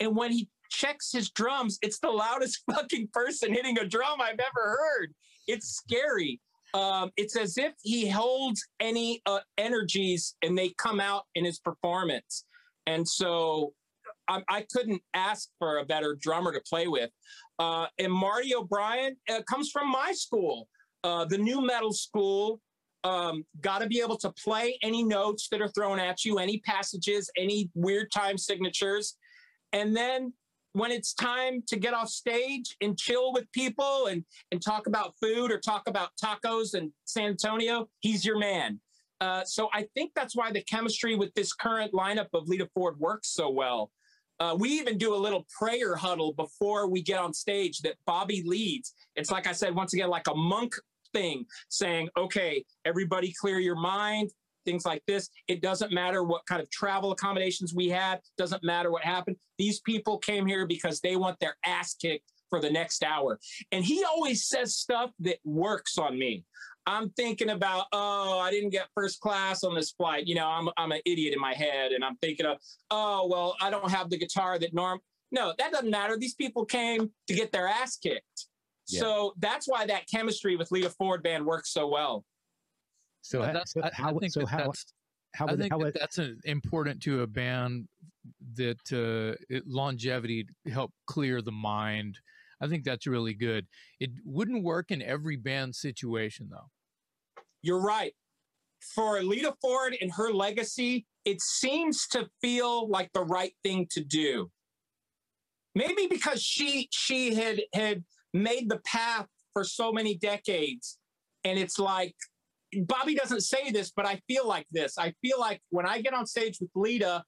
And when he checks his drums, it's the loudest fucking person hitting a drum I've ever heard. It's scary. Um, it's as if he holds any uh, energies and they come out in his performance. And so I, I couldn't ask for a better drummer to play with. Uh, and Marty O'Brien uh, comes from my school, uh, the new metal school. Um, Got to be able to play any notes that are thrown at you, any passages, any weird time signatures. And then when it's time to get off stage and chill with people and, and talk about food or talk about tacos and San Antonio, he's your man. Uh, so I think that's why the chemistry with this current lineup of Lita Ford works so well. Uh, we even do a little prayer huddle before we get on stage that Bobby leads. It's like I said, once again, like a monk thing saying, okay, everybody clear your mind, things like this. It doesn't matter what kind of travel accommodations we had, doesn't matter what happened. These people came here because they want their ass kicked for the next hour. And he always says stuff that works on me. I'm thinking about, oh, I didn't get first class on this flight. You know, I'm I'm an idiot in my head, and I'm thinking of, oh, well, I don't have the guitar that Norm. No, that doesn't matter. These people came to get their ass kicked. Yeah. So that's why that chemistry with Lita Ford band works so well. So, that's, so I, I how, so that how, how, I think how that that's an important to a band that uh, it, longevity to help clear the mind. I think that's really good. It wouldn't work in every band situation though. You're right. For Lita Ford and her legacy, it seems to feel like the right thing to do. Maybe because she she had had made the path for so many decades, and it's like Bobby doesn't say this, but I feel like this. I feel like when I get on stage with Lita,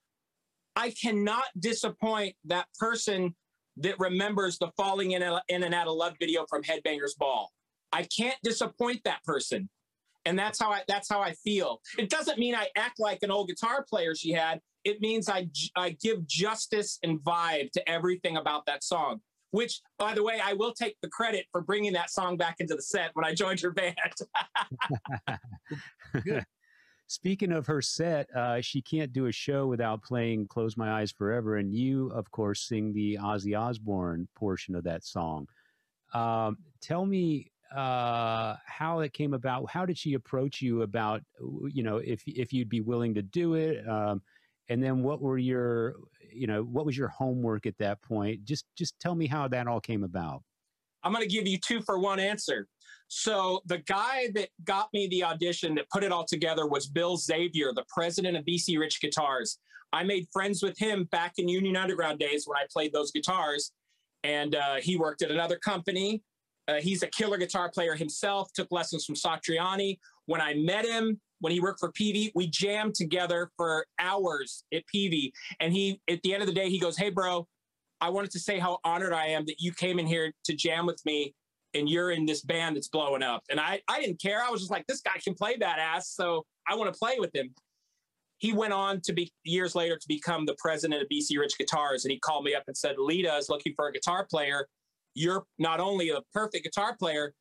I cannot disappoint that person that remembers the falling in, in and out of love video from Headbangers Ball. I can't disappoint that person and that's how I that's how I feel. It doesn't mean I act like an old guitar player she had. It means I I give justice and vibe to everything about that song. Which, by the way, I will take the credit for bringing that song back into the set when I joined your band. Good. Speaking of her set, uh, she can't do a show without playing "Close My Eyes Forever," and you, of course, sing the Ozzy Osbourne portion of that song. Um, tell me uh, how it came about. How did she approach you about, you know, if if you'd be willing to do it? Um, and then what were your, you know, what was your homework at that point? Just just tell me how that all came about. I'm going to give you two for one answer. So the guy that got me the audition that put it all together was Bill Xavier, the president of BC Rich Guitars. I made friends with him back in Union Underground days when I played those guitars. And uh, he worked at another company. Uh, he's a killer guitar player himself, took lessons from Satriani. When I met him, when he worked for Peavey, we jammed together for hours at Peavey. And he, at the end of the day, he goes, Hey, bro, I wanted to say how honored I am that you came in here to jam with me and you're in this band that's blowing up. And I, I didn't care. I was just like, this guy can play badass. So I want to play with him. He went on to be years later to become the president of BC Rich Guitars. And he called me up and said, Lita is looking for a guitar player. You're not only a perfect guitar player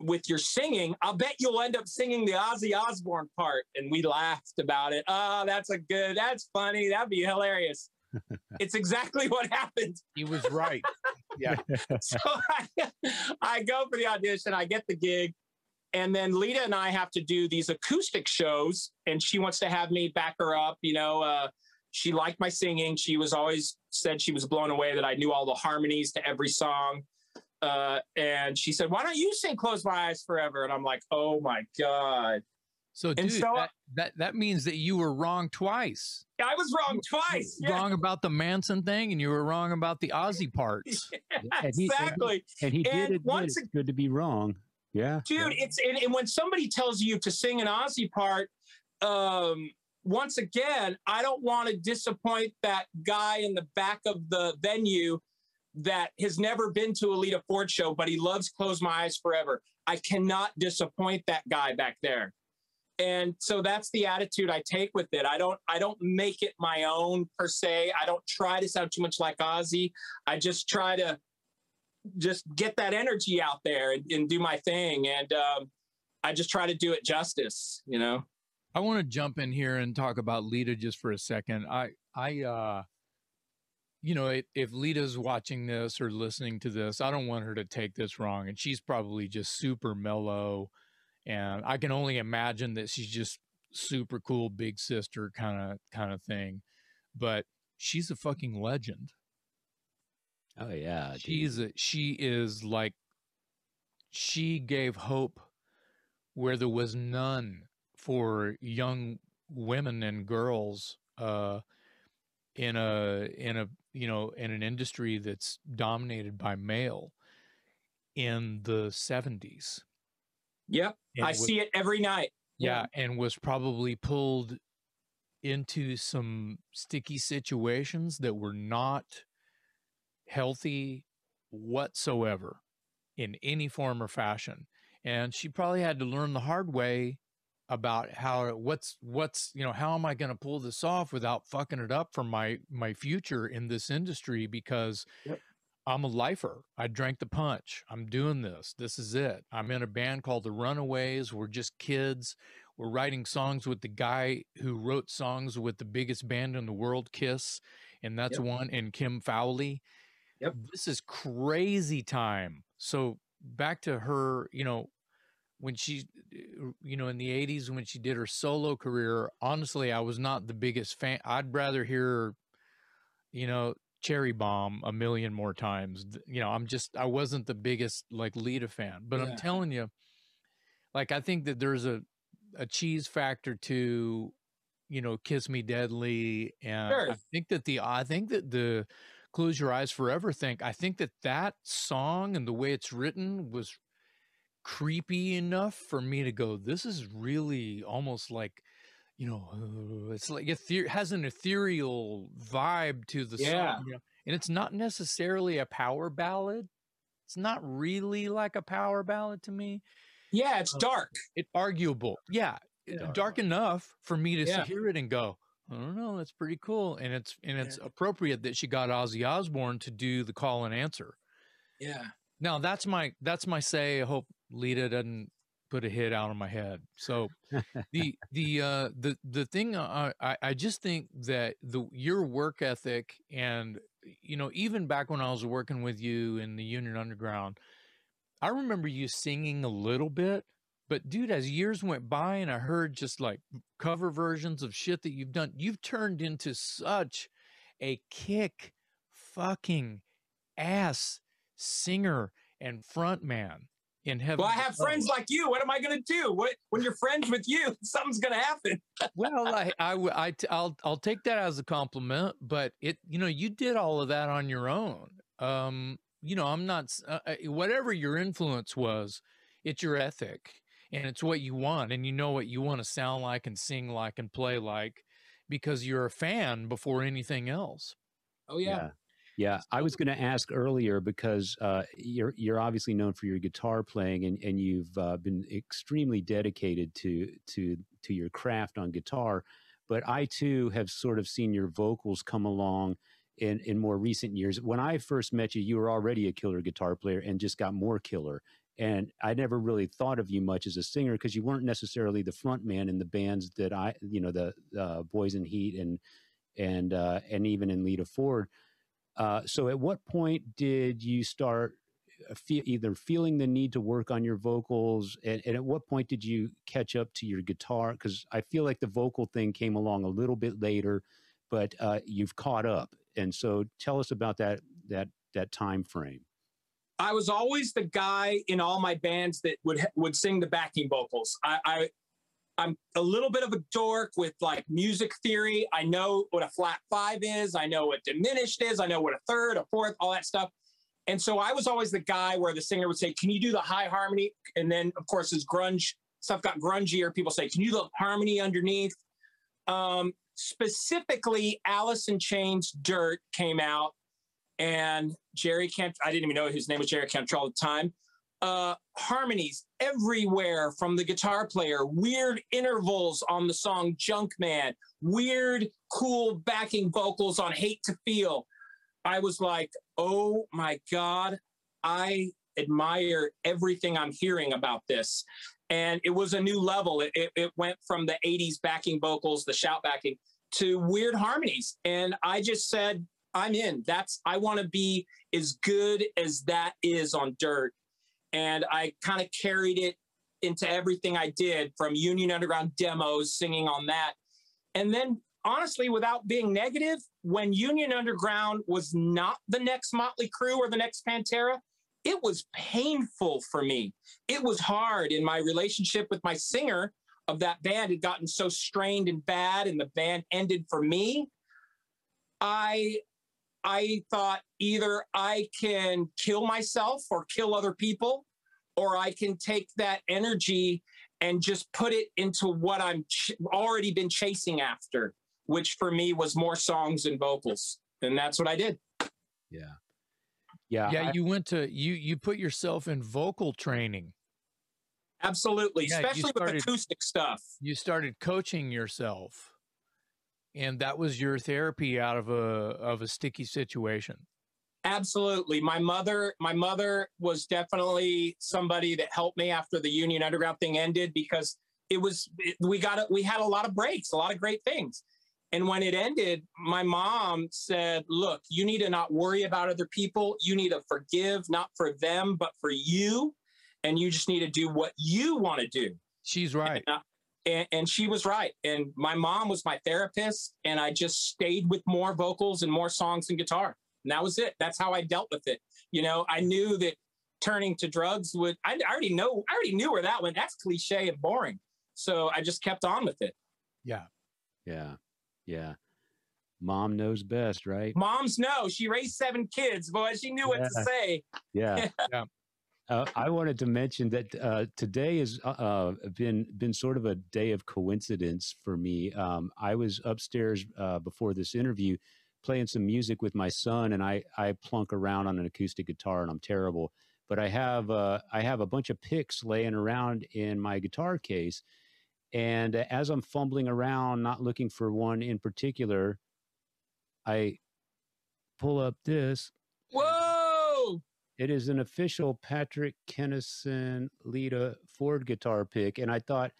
with your singing, I'll bet you'll end up singing the Ozzy Osbourne part. And we laughed about it. Oh, that's a good, that's funny. That'd be hilarious. it's exactly what happened. He was right. Yeah. so I, I go for the audition, I get the gig, and then Lita and I have to do these acoustic shows, and she wants to have me back her up. You know, uh, she liked my singing. She was always said she was blown away that I knew all the harmonies to every song. Uh, and she said, "Why don't you sing Close My Eyes Forever?" And I'm like, "Oh my god." So, dude, so, that, that, that means that you were wrong twice. I was wrong twice. Yeah. Wrong about the Manson thing, and you were wrong about the Ozzy parts. yeah, and he, exactly. And he, and he did it. Once it's good to be wrong. Yeah, dude. Yeah. It's and, and, when somebody tells you to sing an Ozzy part, um, once again, I don't want to disappoint that guy in the back of the venue that has never been to a Lita Ford show, but he loves Close My Eyes Forever. I cannot disappoint that guy back there. And so that's the attitude i take with it. I don't i don't make it my own per se. I don't try to sound too much like ozzy. I just try to just get that energy out there and, and do my thing. And um, i just try to do it justice you know i want to jump in here and talk about lita just for a second i i uh you know, if if Lita's watching this or listening to this, I don't want her to take this wrong. And she's probably just super mellow and I can only imagine that she's just super cool big sister kind of kind of thing. But she's a fucking legend. Oh yeah, she's a, she is like she gave hope where there was none for young women and girls uh, in a in a you know in an industry that's dominated by male in the 70s Yep. I was, see it every night. Yeah, yeah, and was probably pulled into some sticky situations that were not healthy whatsoever in any form or fashion. And she probably had to learn the hard way about how what's what's you know how am I going to pull this off without fucking it up for my my future in this industry because yep. I'm a lifer. I drank the punch. I'm doing this. This is it. I'm in a band called the Runaways. We're just kids. We're writing songs with the guy who wrote songs with the biggest band in the world, Kiss, and that's yep. one, and Kim Fowley. Yep. This is crazy time. So back to her, you know, when she, uh, you know, in the 80s, when she did her solo career, honestly, I was not the biggest fan. I'd rather hear, you know, Cherry Bomb a million more times. You know, I'm just I wasn't the biggest like Lita fan, but yeah. I'm telling you, like I think that there's a a cheese factor to, you know, Kiss Me Deadly, and sure. I think that the I think that the Close Your Eyes Forever think I think that that song and the way it's written was creepy enough for me to go. This is really almost like you know, uh, it's like it has an ethereal vibe to the yeah. song, you know? and it's not necessarily a power ballad. It's not really like a power ballad to me. Yeah, it's uh, dark. It's arguable. Yeah, dark, dark enough for me to yeah. hear it and go, I don't know, that's pretty cool. And it's and it's yeah. appropriate that she got Ozzy Osbourne to do the call and answer. Yeah. Now that's my that's my say. I hope Lita doesn't put a hit out of my head. So the the uh the the thing I I I just think that the your work ethic and you know even back when I was working with you in the Union Underground, I remember you singing a little bit, but dude, as years went by and I heard just like cover versions of shit that you've done, you've turned into such a kick fucking ass singer and front man in heaven. Well, I have friends like you. What am I going to do? What when you're friends with you, something's going to happen. well, I, I, I, I'll, I'll take that as a compliment. But it, you know, you did all of that on your own. Um, you know, I'm not. Uh, uh, whatever your influence was, it's your ethic, and it's what you want, and you know what you want to sound like and sing like and play like, because you're a fan before anything else. Oh yeah. yeah. Yeah, I was going to ask earlier because uh, you're you're obviously known for your guitar playing, and and you've uh, been extremely dedicated to to to your craft on guitar. But I too have sort of seen your vocals come along in in more recent years. When I first met you, you were already a killer guitar player, and just got more killer. And I never really thought of you much as a singer because you weren't necessarily the front man in the bands that I, you know, the uh, Boys in Heat and and uh, and even in Lita Ford uh, so, at what point did you start uh, feel, either feeling the need to work on your vocals, and, and at what point did you catch up to your guitar? Because I feel like the vocal thing came along a little bit later, but uh, you've caught up. And so, tell us about that that that time frame. I was always the guy in all my bands that would would sing the backing vocals. I, I I'm a little bit of a dork with like music theory. I know what a flat five is. I know what diminished is. I know what a third, a fourth, all that stuff. And so I was always the guy where the singer would say, Can you do the high harmony? And then, of course, as grunge stuff got grungier, people say, Can you do the harmony underneath? Um, specifically, Alice in Chains Dirt came out, and Jerry Kent, I didn't even know his name was Jerry Cantrell at the time uh, harmonies everywhere from the guitar player, weird intervals on the song Junkman, weird, cool backing vocals on Hate to Feel. I was like, oh my God, I admire everything I'm hearing about this. And it was a new level. It, it, it went from the 80s backing vocals, the shout backing, to weird harmonies. And I just said, I'm in. That's, I want to be as good as that is on dirt and I kind of carried it into everything I did from Union Underground demos, singing on that. And then, honestly, without being negative, when Union Underground was not the next Motley Crue or the next Pantera, it was painful for me. It was hard in my relationship with my singer of that band had gotten so strained and bad, and the band ended for me. I I thought either I can kill myself or kill other people, or I can take that energy and just put it into what I'm ch- already been chasing after, which for me was more songs and vocals. And that's what I did. Yeah. Yeah. Yeah. I, you went to, you, you put yourself in vocal training. Absolutely. Yeah, especially started, with acoustic stuff. You started coaching yourself and that was your therapy out of a of a sticky situation. Absolutely. My mother my mother was definitely somebody that helped me after the union underground thing ended because it was it, we got it we had a lot of breaks a lot of great things. And when it ended my mom said look you need to not worry about other people. You need to forgive not for them but for you. And you just need to do what you want to do. She's right. And, and, and, she was right. And my mom was my therapist, and I just stayed with more vocals and more songs and guitar. And that was it. That's how I dealt with it. You know, I knew that turning to drugs would. I, I already know. I already knew where that went. That's cliche and boring. So I just kept on with it. Yeah. Yeah. Yeah. Mom knows best, right? Moms know. She raised seven kids, boy. She knew what to say. Yeah. yeah. Uh, I wanted to mention that uh, today has uh, uh, been been sort of a day of coincidence for me. Um, I was upstairs uh, before this interview playing some music with my son, and I I plunk around on an acoustic guitar, and I'm terrible. But I have uh, I have a bunch of picks laying around in my guitar case, and as I'm fumbling around, not looking for one in particular, I pull up this. Whoa! It is an official Patrick Kennison Lita Ford guitar pick. And I thought,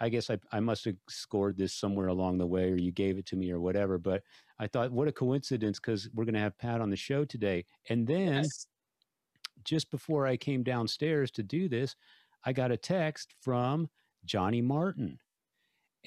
I guess I, I must have scored this somewhere along the way or you gave it to me or whatever. But I thought, what a coincidence because we're going to have Pat on the show today. And then Yes. just before I came downstairs to do this, I got a text from Johnny Martin.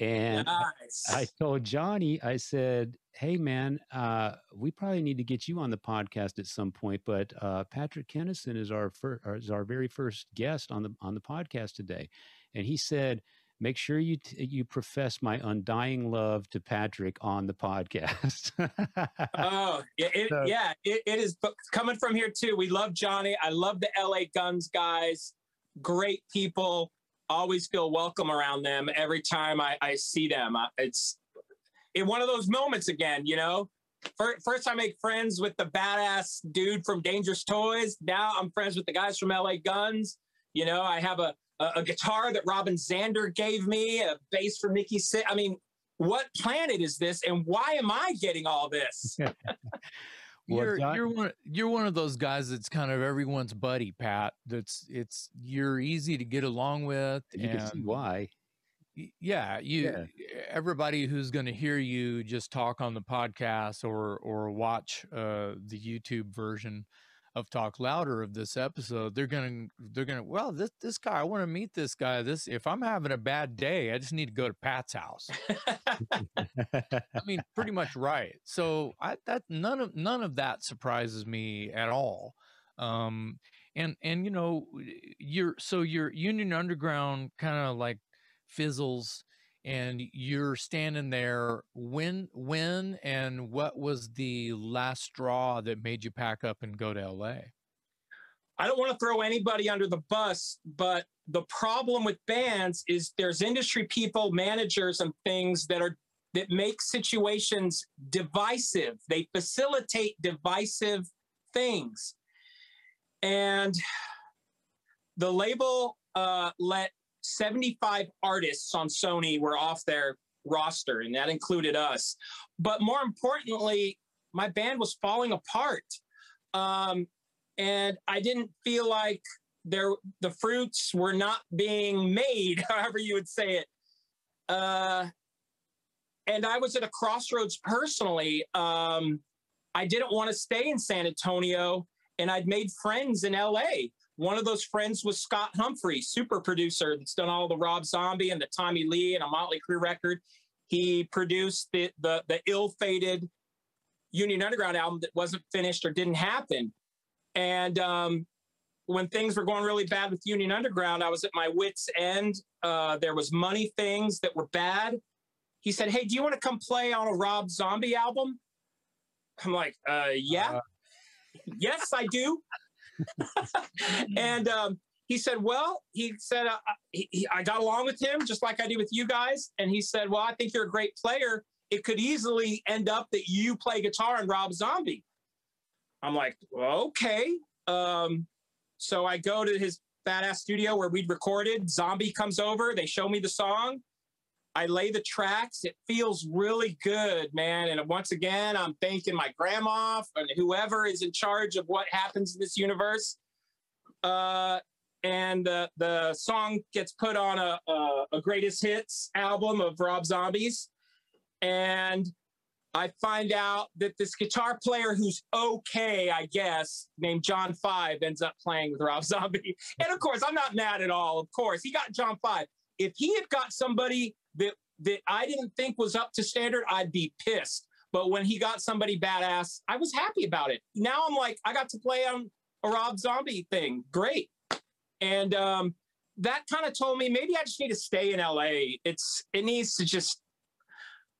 And Nice. I told Johnny, I said, "Hey, man, uh, we probably need to get you on the podcast at some point." But uh, Patrick Kennison is our fir- is our very first guest on the on the podcast today, and he said, "Make sure you t- you profess my undying love to Patrick on the podcast." Oh, yeah, it, So- yeah, it, it is coming from here too. We love Johnny. I love the LA Guns guys. Great people. Always feel welcome around them every time I, I see them. It's in one of those moments again, you know. First, first, I make friends with the badass dude from Dangerous Toys. Now I'm friends with the guys from LA Guns. You know, I have a, a, a guitar that Robin Zander gave me, a bass from Nikki Sixx. I mean, what planet is this, and why am I getting all this? You're you're one you're one of those guys that's kind of everyone's buddy, Pat. That's it's you're easy to get along with. you can see why. Yeah, you Yeah. everybody who's going to hear you just talk on the podcast or or watch uh, the YouTube version of Talk Louder of this episode, they're gonna they're gonna well this this guy I want to meet this guy. This if I'm having a bad day, I just need to go to Pat's house. I mean, pretty much right. So I that none of none of that surprises me at all. Um, and and you know, you're so your Union Underground kind of like fizzles, and you're standing there. When when and what was the last straw that made you pack up and go to L.A. I don't want to throw anybody under the bus, but the problem with bands is there's industry people, managers, and things that are that make situations divisive. They facilitate divisive things, and the label uh, let 75 artists on Sony were off their roster, and that included us. But more importantly, my band was falling apart. Um, and I didn't feel like there the fruits were not being made, however you would say it. Uh, and I was at a crossroads personally. Um, I didn't want to stay in San Antonio, and I'd made friends in LA. One of those friends was Scott Humphrey, super producer that's done all the Rob Zombie and the Tommy Lee and a Motley Crue record. He produced the the, the ill-fated Union Underground album that wasn't finished or didn't happen. And um, when things were going really bad with Union Underground, I was at my wits' end. Uh, there was money things that were bad. He said, "Hey, do you want to come play on a Rob Zombie album?" I'm like, uh, "Yeah, Uh. yes, I do." and um, he said, "Well," he said, uh, he, he, "I got along with him just like I do with you guys." And he said, "Well, I think you're a great player. It could easily end up that you play guitar and Rob Zombie." I'm like, well, okay. Um, so I go to his badass studio where we'd recorded. Zombie comes over. They show me the song. I lay the tracks. It feels really good, man. And once again, I'm thanking my grandma and whoever is in charge of what happens in this universe. Uh, and the the song gets put on a, a, a greatest hits album of Rob Zombies. And I find out that this guitar player who's okay, I guess, named John Five, ends up playing with Rob Zombie. And of course, I'm not mad at all. Of course, he got John Five. If he had got somebody that that I didn't think was up to standard, I'd be pissed. But when he got somebody badass, I was happy about it. Now I'm like, I got to play on a Rob Zombie thing. Great. And um, that kind of told me maybe I just need to stay in LA. It's it needs to just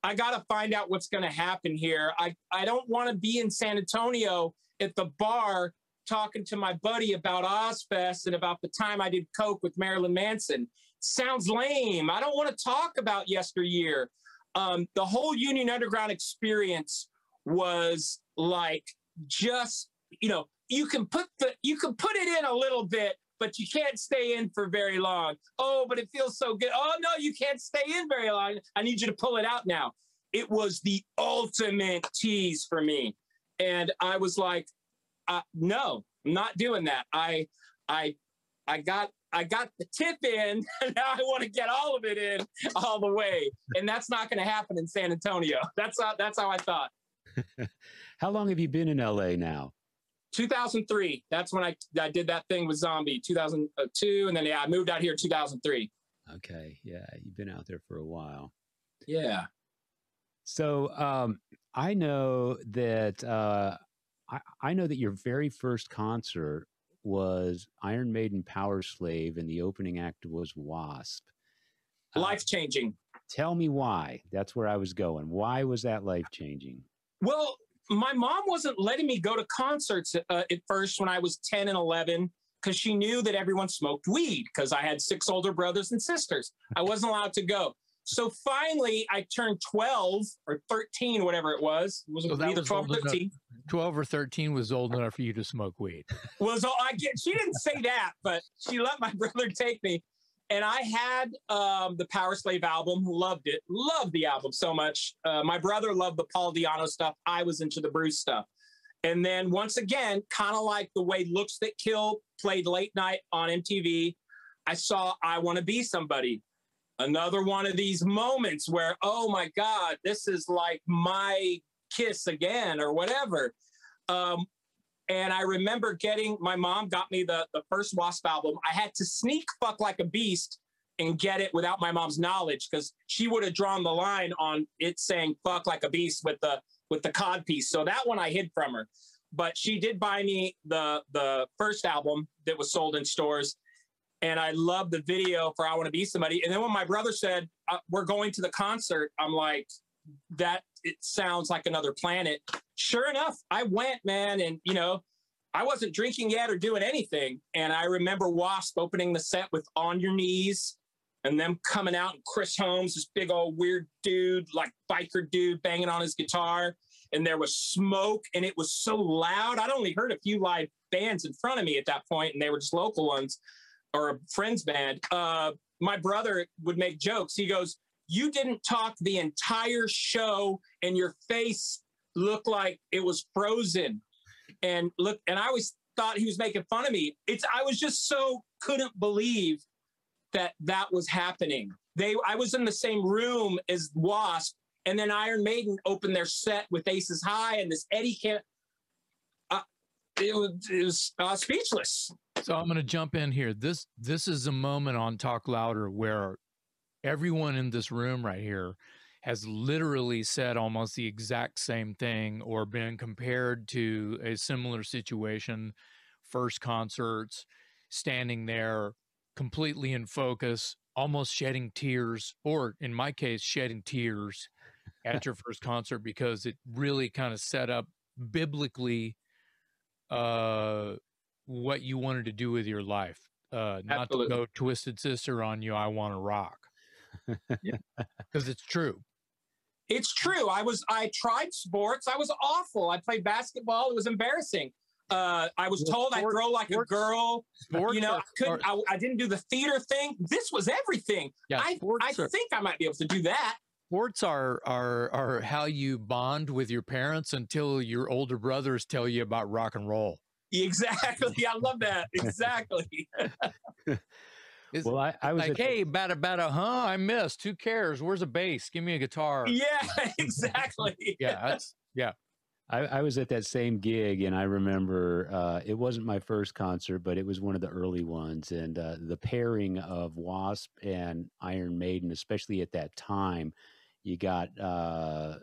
I got to find out what's going to happen here. I, I don't want to be in San Antonio at the bar talking to my buddy about Ozzfest and about the time I did Coke with Marilyn Manson. Sounds lame. I don't want to talk about yesteryear. Um, the whole Union Underground experience was like just, you know, you can put the you can put it in a little bit, but you can't stay in for very long. Oh, but it feels so good. Oh no, you can't stay in very long. I need you to pull it out now. It was the ultimate tease for me, and I was like, uh, no, I'm not doing that. I I I got I got the tip in, and now I want to get all of it in all the way, and that's not going to happen in San Antonio. That's how that's how I thought. how long have you been in LA now? 2003. That's when I I did that thing with Zombie. 2002, and then yeah, I moved out here 2003. Okay, yeah, you've been out there for a while. Yeah. So um, I know that uh, I, I know that your very first concert was Iron Maiden Powerslave, and the opening act was Wasp. Uh, life changing. Tell me why. That's where I was going. Why was that life changing? Well, my mom wasn't letting me go to concerts uh, at first when I was 10 and 11 because she knew that everyone smoked weed because I had six older brothers and sisters. I wasn't allowed to go. So finally, I turned 12 or 13, whatever it was. It was so either 12 or 13. Enough, 12 or 13 was old enough for you to smoke weed. Was well, so I get, she didn't say that, but she let my brother take me. And I had um, the Powerslave album, loved it, loved the album so much. Uh, my brother loved the Paul Di'Anno stuff. I was into the Bruce stuff. And then once again, kind of like the way Looks That Kill played late night on MTV, I saw I Want to Be Somebody another one of these moments where, oh my God, this is like my kiss again or whatever. Um, and I remember getting my mom got me the the first Wasp album. I had to sneak fuck like a beast and get it without my mom's knowledge because she would have drawn the line on it saying fuck like a beast with the with the cod piece. So that one I hid from her. But she did buy me the the first album that was sold in stores and I love the video for I Want to Be Somebody. And then when my brother said, uh, We're going to the concert, I'm like, That it sounds like another planet. Sure enough, I went, man. And, you know, I wasn't drinking yet or doing anything. And I remember Wasp opening the set with On Your Knees and them coming out and Chris Holmes, this big old weird dude, like biker dude, banging on his guitar. And there was smoke and it was so loud. I'd only heard a few live bands in front of me at that point, and they were just local ones or a friend's band, uh, my brother would make jokes. He goes, You didn't talk the entire show, and your face looked like it was frozen. And look, and I always thought he was making fun of me. It's I was just so couldn't believe that that was happening. They I was in the same room as Wasp, and then Iron Maiden opened their set with Aces High, and this Eddie can't. It was, it was uh, speechless. So I'm going to jump in here. This this is a moment on Talk Louder where everyone in this room right here has literally said almost the exact same thing or been compared to a similar situation. First concerts, standing there completely in focus, almost shedding tears, or in my case, shedding tears at your first concert because it really kind of set up biblically uh what you wanted to do with your life. Uh, not to go twisted sister on you. I want to rock. Because it's true. It's true. I was. I tried sports. I was awful. I played basketball. It was embarrassing. Uh, I was well, told I throw like sports, a girl. Sports you know, I couldn't. I, I, didn't do the theater thing. This was everything. Yeah, I, I are, think I might be able to do that. Sports are are are how you bond with your parents until your older brothers tell you about rock and roll. Exactly. I love that. Exactly. well, I, I was like, hey, bada bada, huh? I missed. Who cares? Where's a bass? Give me a guitar. Yeah, exactly. yeah, that's yeah. I, I, was at that same gig, and I remember uh, it wasn't my first concert, but it was one of the early ones. And uh, the pairing of Wasp and Iron Maiden, especially at that time, you got uh,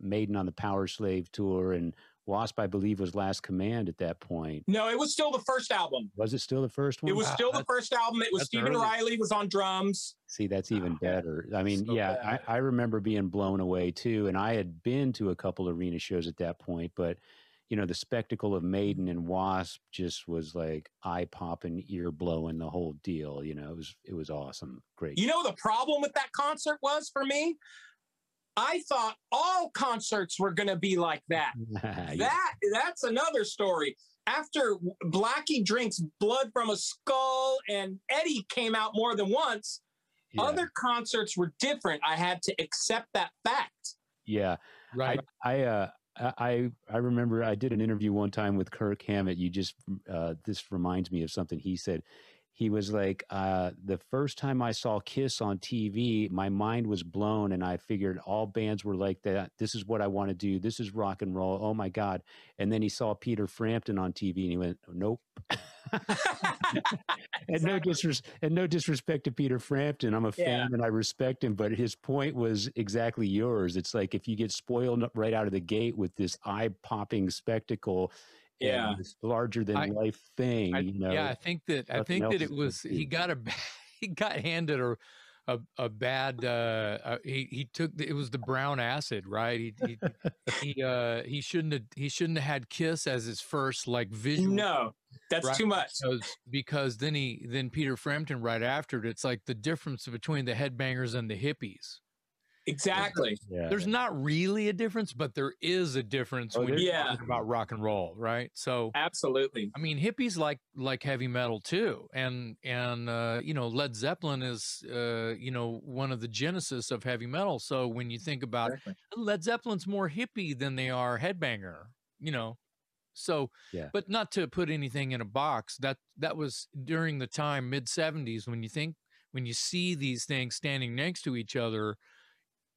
Maiden on the Powerslave tour and Wasp, I believe, was Last Command at that point. No, it was still the first album. Was it still the first one? It was wow, still the first album. It was Stephen early. Riley was on drums. See, that's even better. I mean, so yeah, I, I, remember being blown away too, and I had been to a couple arena shows at that point, but you know, the spectacle of Maiden and Wasp just was like eye popping, ear blowing, the whole deal. You know, it was it was awesome, great. You know, the problem with that concert was for me I thought all concerts were going to be like that. that that's another story. After Blackie drinks blood from a skull and Eddie came out more than once, yeah. other concerts were different. I had to accept that fact. Yeah. Right. I, I uh I I remember I did an interview one time with Kirk Hammett. You just uh, this reminds me of something he said. He was like, uh, the first time I saw Kiss on TV, my mind was blown, and I figured all bands were like that. This is what I want to do. This is rock and roll. Oh my god! And then he saw Peter Frampton on TV, and he went, "Nope." and no disres- and no disrespect to Peter Frampton. I'm a fan Yeah. and I respect him, but his point was exactly yours. It's like if you get spoiled right out of the gate with this eye popping spectacle, Yeah. this larger than I- life thing, I, you know. yeah, I think that I think that it was he got a he got handed a a, a bad uh, uh he he took the, it was the brown acid right he he he, uh, he shouldn't have he shouldn't have had Kiss as his first like visual No, that's Right. too much. because because then he then Peter Frampton right after it it's like the difference between the headbangers and the hippies Exactly. yeah. there's not really a difference but there is a difference Oh, when you're Yeah. talking about rock and roll right so Absolutely. I mean, hippies like like heavy metal too, and and uh, you know Led Zeppelin is uh, you know one of the genesis of heavy metal. So when you think about Exactly. Led Zeppelin's more hippie than they are headbanger, you know. So, Yeah. but not to put anything in a box. That that was during the time mid '70s when you think when you see these things standing next to each other.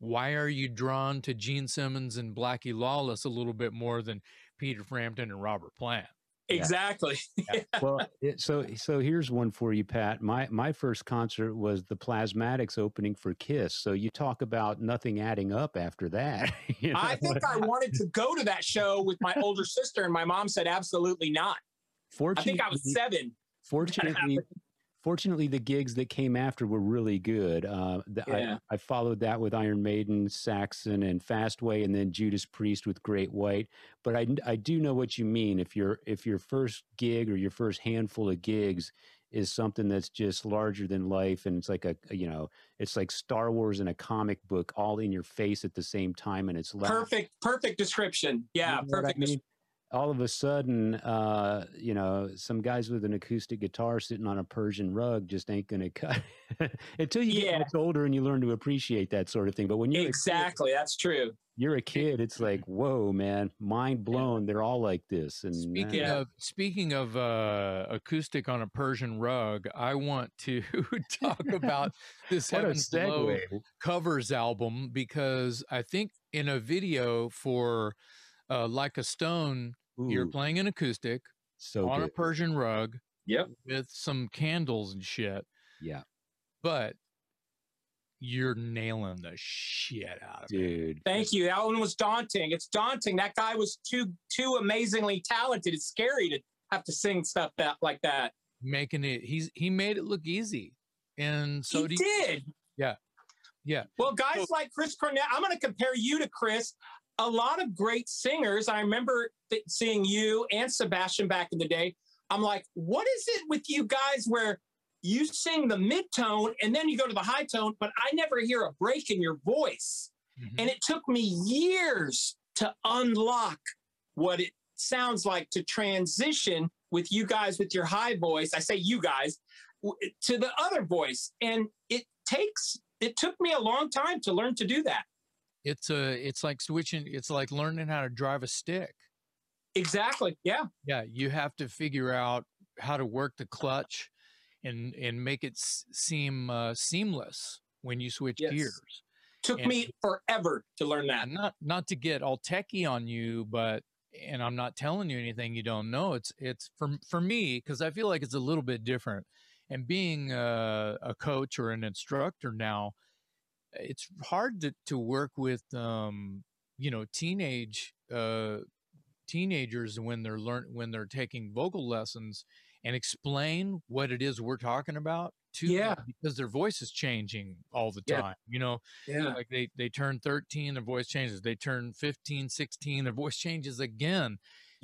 Why are you drawn to Gene Simmons and Blackie Lawless a little bit more than Peter Frampton and Robert Plant? Yeah. Exactly. well, it, so so here's one for you, Pat. My my first concert was the Plasmatics opening for Kiss. So you talk about nothing adding up after that. you know? I think I wanted to go to that show with my older sister, and my mom said absolutely not. I think I was seven. fortunately, fortunately, the gigs that came after were really good. Uh, the, Yeah. I, I followed that with Iron Maiden, Saxon, and Fastway, and then Judas Priest with Great White. But I, I do know what you mean. If your if your first gig or your first handful of gigs is something that's just larger than life, and it's like a, you know, it's like Star Wars and a comic book all in your face at the same time, and it's loud. Perfect, perfect description. Yeah, You know what I perfect. mean? All of a sudden, uh, you know, some guys with an acoustic guitar sitting on a Persian rug just ain't going to cut until you get Yeah. much older and you learn to appreciate that sort of thing. But when you're a kid- Exactly, that's true. you're a kid, it's like, whoa, man, mind blown. They're all like this. And Speaking uh, Yeah. of speaking of uh, acoustic on a Persian rug, I want to talk about this what a Heaven Below covers album because I think in a video for uh, Like a Stone, you're playing an acoustic so on a. Persian rug Yep. with some candles and shit, Yeah, but you're nailing the shit out of it. dude. Thank you. That one was daunting. It's daunting. That guy was too too amazingly talented. It's scary to have to sing stuff that like that. Making it, he's he made it look easy, and so he do you, did. Yeah. Yeah. Well, guys like Chris Cornell, I'm going to compare you to Chris. A lot of great singers. I remember th- seeing you and Sebastian back in the day. I'm like, what is it with you guys where you sing the mid tone and then you go to the high tone, but I never hear a break in your voice. Mhm. And it took me years to unlock what it sounds like to transition with you guys with your high voice. I say you guys to the other voice. And it takes, it took me a long time to learn to do that. It's a it's like switching it's like learning how to drive a stick Exactly. Yeah. yeah you have to figure out how to work the clutch and and make it s- seem uh, seamless when you switch Yes. gears Took And- me forever to learn that. not not to get all techie on you but and i'm not telling you anything you don't know it's it's for for me because i feel like it's a little bit different and being a, a coach or an instructor now it's hard to, to work with um you know teenage uh teenagers when they're learn when they're taking vocal lessons and explain what it is we're talking about to them Yeah. because their voice is changing all the Yeah. time you know Yeah. like they they turn 13 their voice changes they turn 15 16 their voice changes again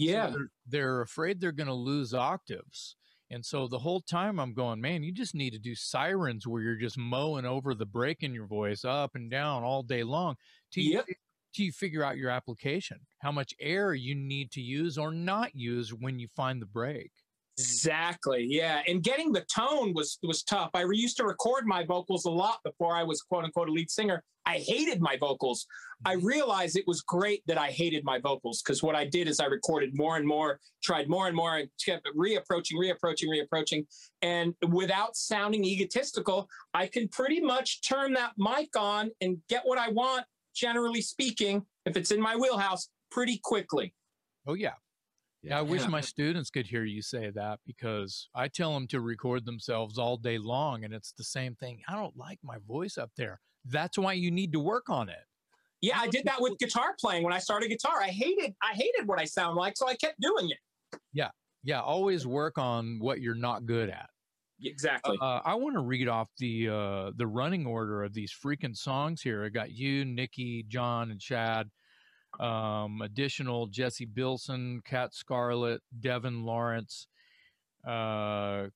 So Yeah. they're, they're afraid they're going to lose octaves and so the whole time i'm going man you just need to do sirens where you're just mowing over the break in your voice up and down all day long till you, Yep. fi- till you figure out your application how much air you need to use or not use when you find the break Exactly. Yeah. And getting the tone was was tough. I used to record my vocals a lot before I was quote unquote a lead singer. I hated my vocals. I Mm-hmm. realized it was great that I hated my vocals because what I did is I recorded more and more, tried more and more, and kept reapproaching, reapproaching, reapproaching. And without sounding egotistical, I can pretty much turn that mic on and get what I want, generally speaking, if it's in my wheelhouse, pretty quickly. Oh yeah. Yeah, I wish Yeah. my students could hear you say that because I tell them to record themselves all day long and it's the same thing. I don't like my voice up there. That's why you need to work on it. Yeah, I did that with guitar playing when I started guitar. I hated I hated what I sound like, so I kept doing it. Yeah. Yeah, always work on what you're not good at. Exactly. Uh, I want to read off the uh, the running order of these freaking songs here. I got you, Nikki, John, and Chad. Um, additional Jesse Bilson, Kat Scarlett, Devin Lawrence, uh,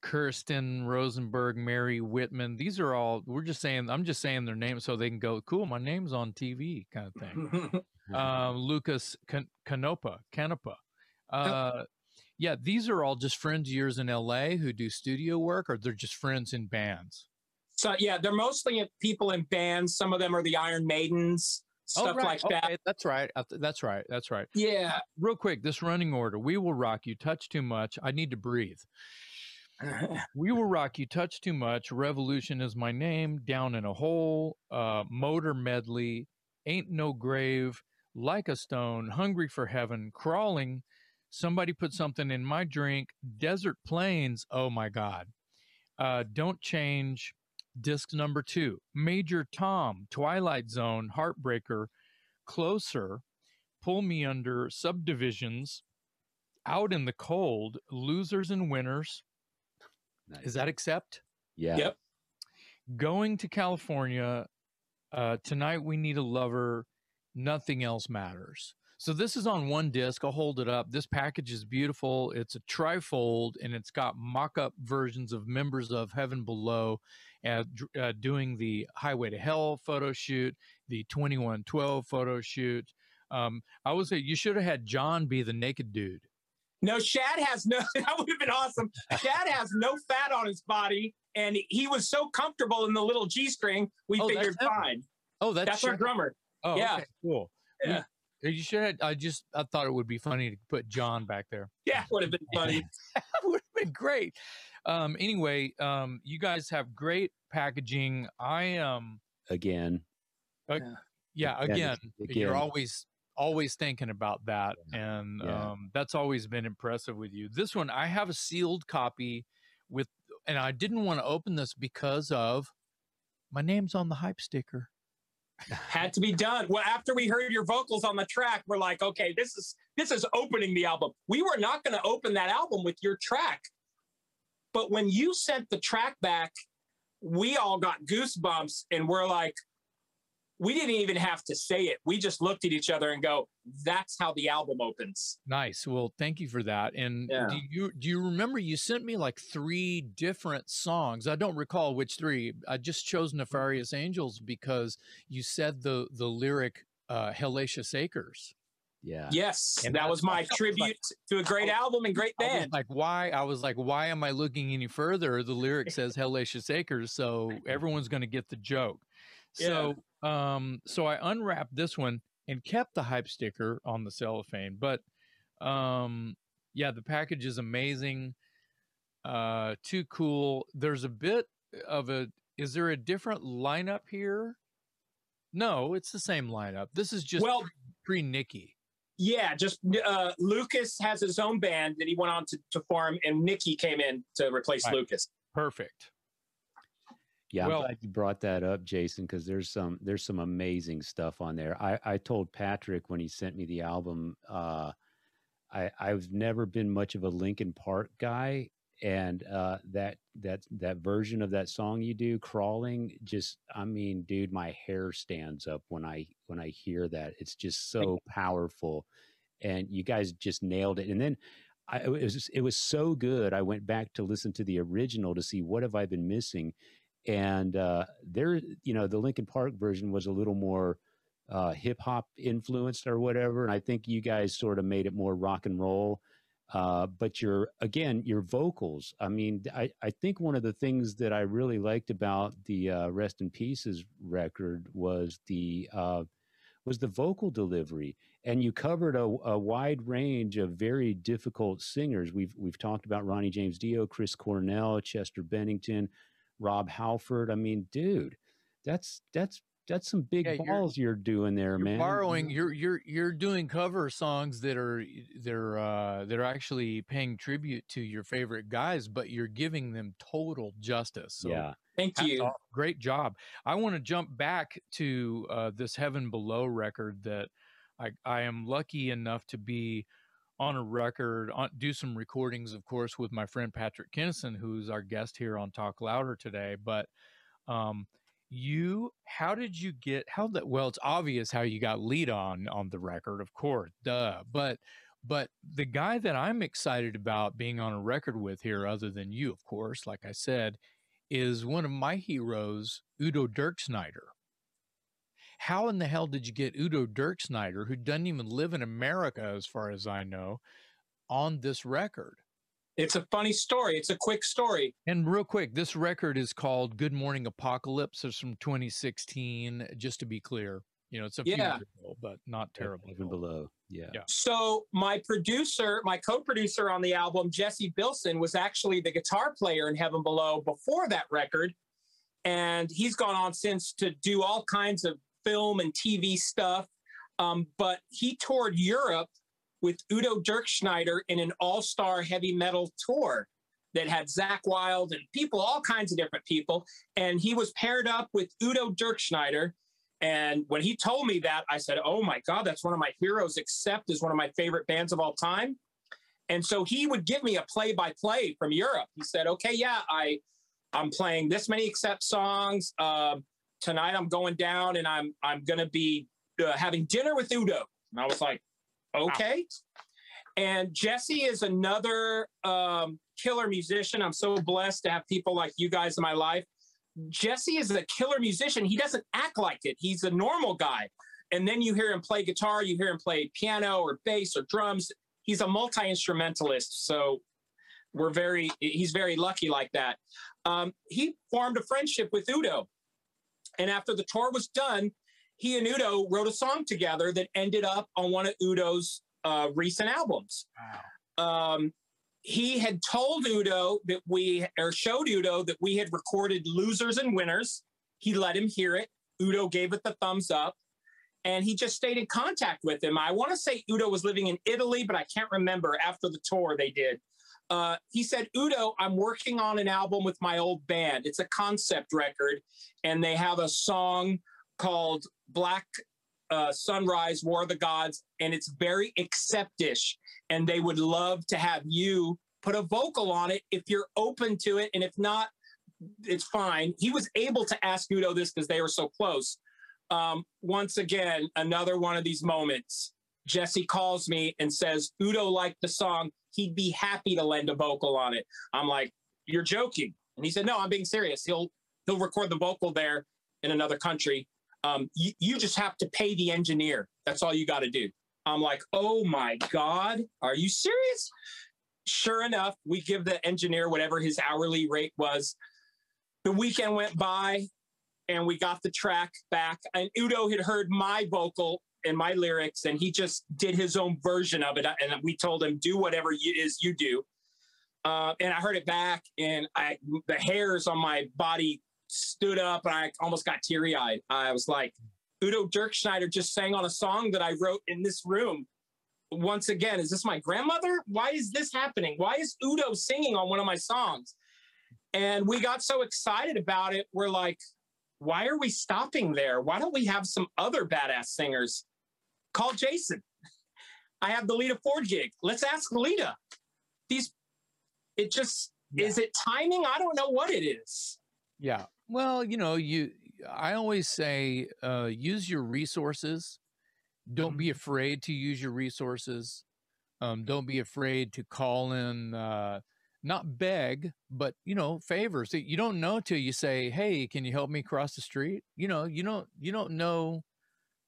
Kirsten Rosenberg, Mary Whitman. These are all. We're just saying. I'm just saying their names so they can go. Cool, my name's on TV, kind of thing um, Lucas Can- Canopa, Canopa. Uh, yeah, these are all just friends of yours in LA who do studio work, or they're just friends in bands. so yeah, they're mostly people in bands. Some of them are the Iron Maidens, stuff like that. That's right. That's right. That's right. Yeah. Real quick, this running order: We will rock you. Touch too much. I need to breathe. We will rock you. Touch too much. Revolution is my name. Down in a hole. Uh, motor medley. Ain't no grave. Like a stone. Hungry for heaven. Crawling. Somebody put something in my drink. Desert plains. Oh my God. Uh, don't change. Disc number two. Major Tom. Twilight Zone. Heartbreaker. Closer. Pull me under. Subdivisions. Out in the cold. Losers and winners. Nice. Is that accept? yeah. Yep. Going to California uh, tonight. We need a lover. Nothing else matters. So this is on one disc. I'll hold it up. This package is beautiful. It's a trifold, and it's got mock-up versions of members of Heaven Below, uh, uh, doing the Highway to Hell photo shoot, the 2112 photo shoot. Um, I would say you should have had John be the naked dude. No, Shad has no. That would have been awesome. Shad has no fat on his body, and he was so comfortable in the little G string. We Oh, figured fine. Oh, that's, That's our drummer. Oh, yeah. okay, cool. We- Yeah. You should. Have, I just. I thought it would be funny to put John back there. Yeah, would have been funny. that would have been great. Um, anyway, um, you guys have great packaging. I am Again. yeah, Yeah, again, you're always always thinking about that, and Yeah. um, that's always been impressive with you. This one, I have a sealed copy with, and I didn't want to open this because of my name's on the hype sticker. Had to be done. Well, after we heard your vocals on the track, we're like, okay, this is this is opening the album. We were not going to open that album with your track, but when you sent the track back, we all got goosebumps, and we're like, we didn't even have to say it. We just looked at each other and go, "That's how the album opens." Nice. Well, thank you for that. And Yeah. do you do you remember you sent me like three different songs? I don't recall which three. I just chose Nefarious Angels because you said the the lyric uh Hellacious Acres. Yeah. Yes, And that was my was like- tribute to a great album and great band. like, why? I was like, why am I looking any further? The lyric says Hellacious Acres, so everyone's going to get the joke. So, um, so I unwrapped this one and kept the hype sticker on the cellophane. But, um, yeah, the package is amazing. Uh, too cool. There's a bit of a. Is there a different lineup here? No, it's the same lineup. This is just well, pre Nikki. Yeah, just uh, Lucas has his own band that he went on to, to form, and Nikki came in to replace Right. Lucas. Perfect. Yeah, I'm glad you brought that up, Jason, because there's some there's some amazing stuff on there. I, I told Patrick when he sent me the album, uh, I I've never been much of a Linkin Park guy, and uh, that that that version of that song you do, crawling, just I mean, dude, my hair stands up when I when I hear that. It's just so powerful, and you guys just nailed it. And then I, it was it was so good. I went back to listen to the original to see what have I been missing and uh, there, you know, the Linkin Park version was a little more uh, hip hop influenced or whatever, and I think you guys sort of made it more rock and roll. Uh, but your again your vocals. I mean, I, I think one of the things that I really liked about the uh, Rest in Pieces record was the uh, was the vocal delivery, and you covered a, a, wide range of very difficult singers. We've we've talked about Ronnie James Dio, Chris Cornell, Chester Bennington, Rob Halford. I mean, dude, that's that's that's some big yeah, balls you're, you're, doing there, you're man. Borrowing, you're you're you're doing cover songs that are they're uh, they're actually paying tribute to your favorite guys, but you're giving them total justice. So yeah, thank you. Off. Great job. I want to jump back to uh, this Heaven Below record that I I am lucky enough to be on a record, on, do some recordings, of course, with my friend Patrick Kennison, who's our guest here on Talk Louder today, but. Um, you how did you get how that well it's obvious how you got lead on on the record of course duh but but the guy that i'm excited about being on a record with here other than you of course like i said is one of my heroes udo dirkschneider how in the hell did you get udo dirkschneider who doesn't even live in america as far as i know on this record it's a funny story. It's a quick story. And real quick, this record is called Good Morning Apocalypse. It's from 2016, just to be clear. You know, it's a few yeah. years old, but not terrible. Heaven Below. Yeah. yeah. So my producer, my co-producer on the album, Jesse Bilson, was actually the guitar player in Heaven Below before that record. And he's gone on since to do all kinds of film and TV stuff. Um, but he toured Europe with Udo Dirkschneider in an all-star heavy metal tour that had Zakk Wylde and people, all kinds of different people. And he was paired up with Udo Dirkschneider. And when he told me that, I said, Oh my God, that's one of my heroes, Accept is one of my favorite bands of all time. And so he would give me a play by play from Europe. He said, Okay, yeah, I, I'm playing this many Accept songs. Uh, tonight I'm going down and I'm, I'm going to be uh, having dinner with Udo. And I was like, okay. And Jesse is another um, killer musician. I'm so blessed to have people like you guys in my life. Jesse is a killer musician. He doesn't act like it. He's a normal guy. And then you hear him play guitar, you hear him play piano or bass or drums. He's a multi instrumentalist. So we're very, he's very lucky like that. Um, he formed a friendship with Udo. And after the tour was done, he and Udo wrote a song together that ended up on one of Udo's uh, recent albums. Wow. Um, he had told Udo that we, or showed Udo that we had recorded Losers and Winners. He let him hear it. Udo gave it the thumbs up. And he just stayed in contact with him. I want to say Udo was living in Italy, but I can't remember after the tour they did. Uh, he said, Udo, I'm working on an album with my old band. It's a concept record, and they have a song called Black uh, Sunrise, War of the Gods, and it's very acceptish. And they would love to have you put a vocal on it if you're open to it. And if not, it's fine. He was able to ask Udo this because they were so close. Um, once again, another one of these moments. Jesse calls me and says, Udo liked the song. He'd be happy to lend a vocal on it. I'm like, You're joking. And he said, No, I'm being serious. He'll he'll record the vocal there in another country um, you, you just have to pay the engineer. That's all you got to do. I'm like, oh my God, are you serious? Sure enough, we give the engineer whatever his hourly rate was. The weekend went by and we got the track back. And Udo had heard my vocal and my lyrics, and he just did his own version of it. And we told him, do whatever it is you do. Uh, and I heard it back, and I the hairs on my body stood up and I almost got teary eyed. I was like, Udo Dirkschneider just sang on a song that I wrote in this room. Once again, is this my grandmother? Why is this happening? Why is Udo singing on one of my songs? And we got so excited about it. We're like, why are we stopping there? Why don't we have some other badass singers? Call Jason. I have the Lita Ford gig. Let's ask Lita. These, it just, yeah. is it timing? I don't know what it is. Yeah. Well, you know, you I always say uh, use your resources. Don't be mm-hmm. afraid to use your resources. Um, don't be afraid to call in, uh, not beg, but you know, favors. You don't know till you say, "Hey, can you help me cross the street?" You know, you don't you don't know,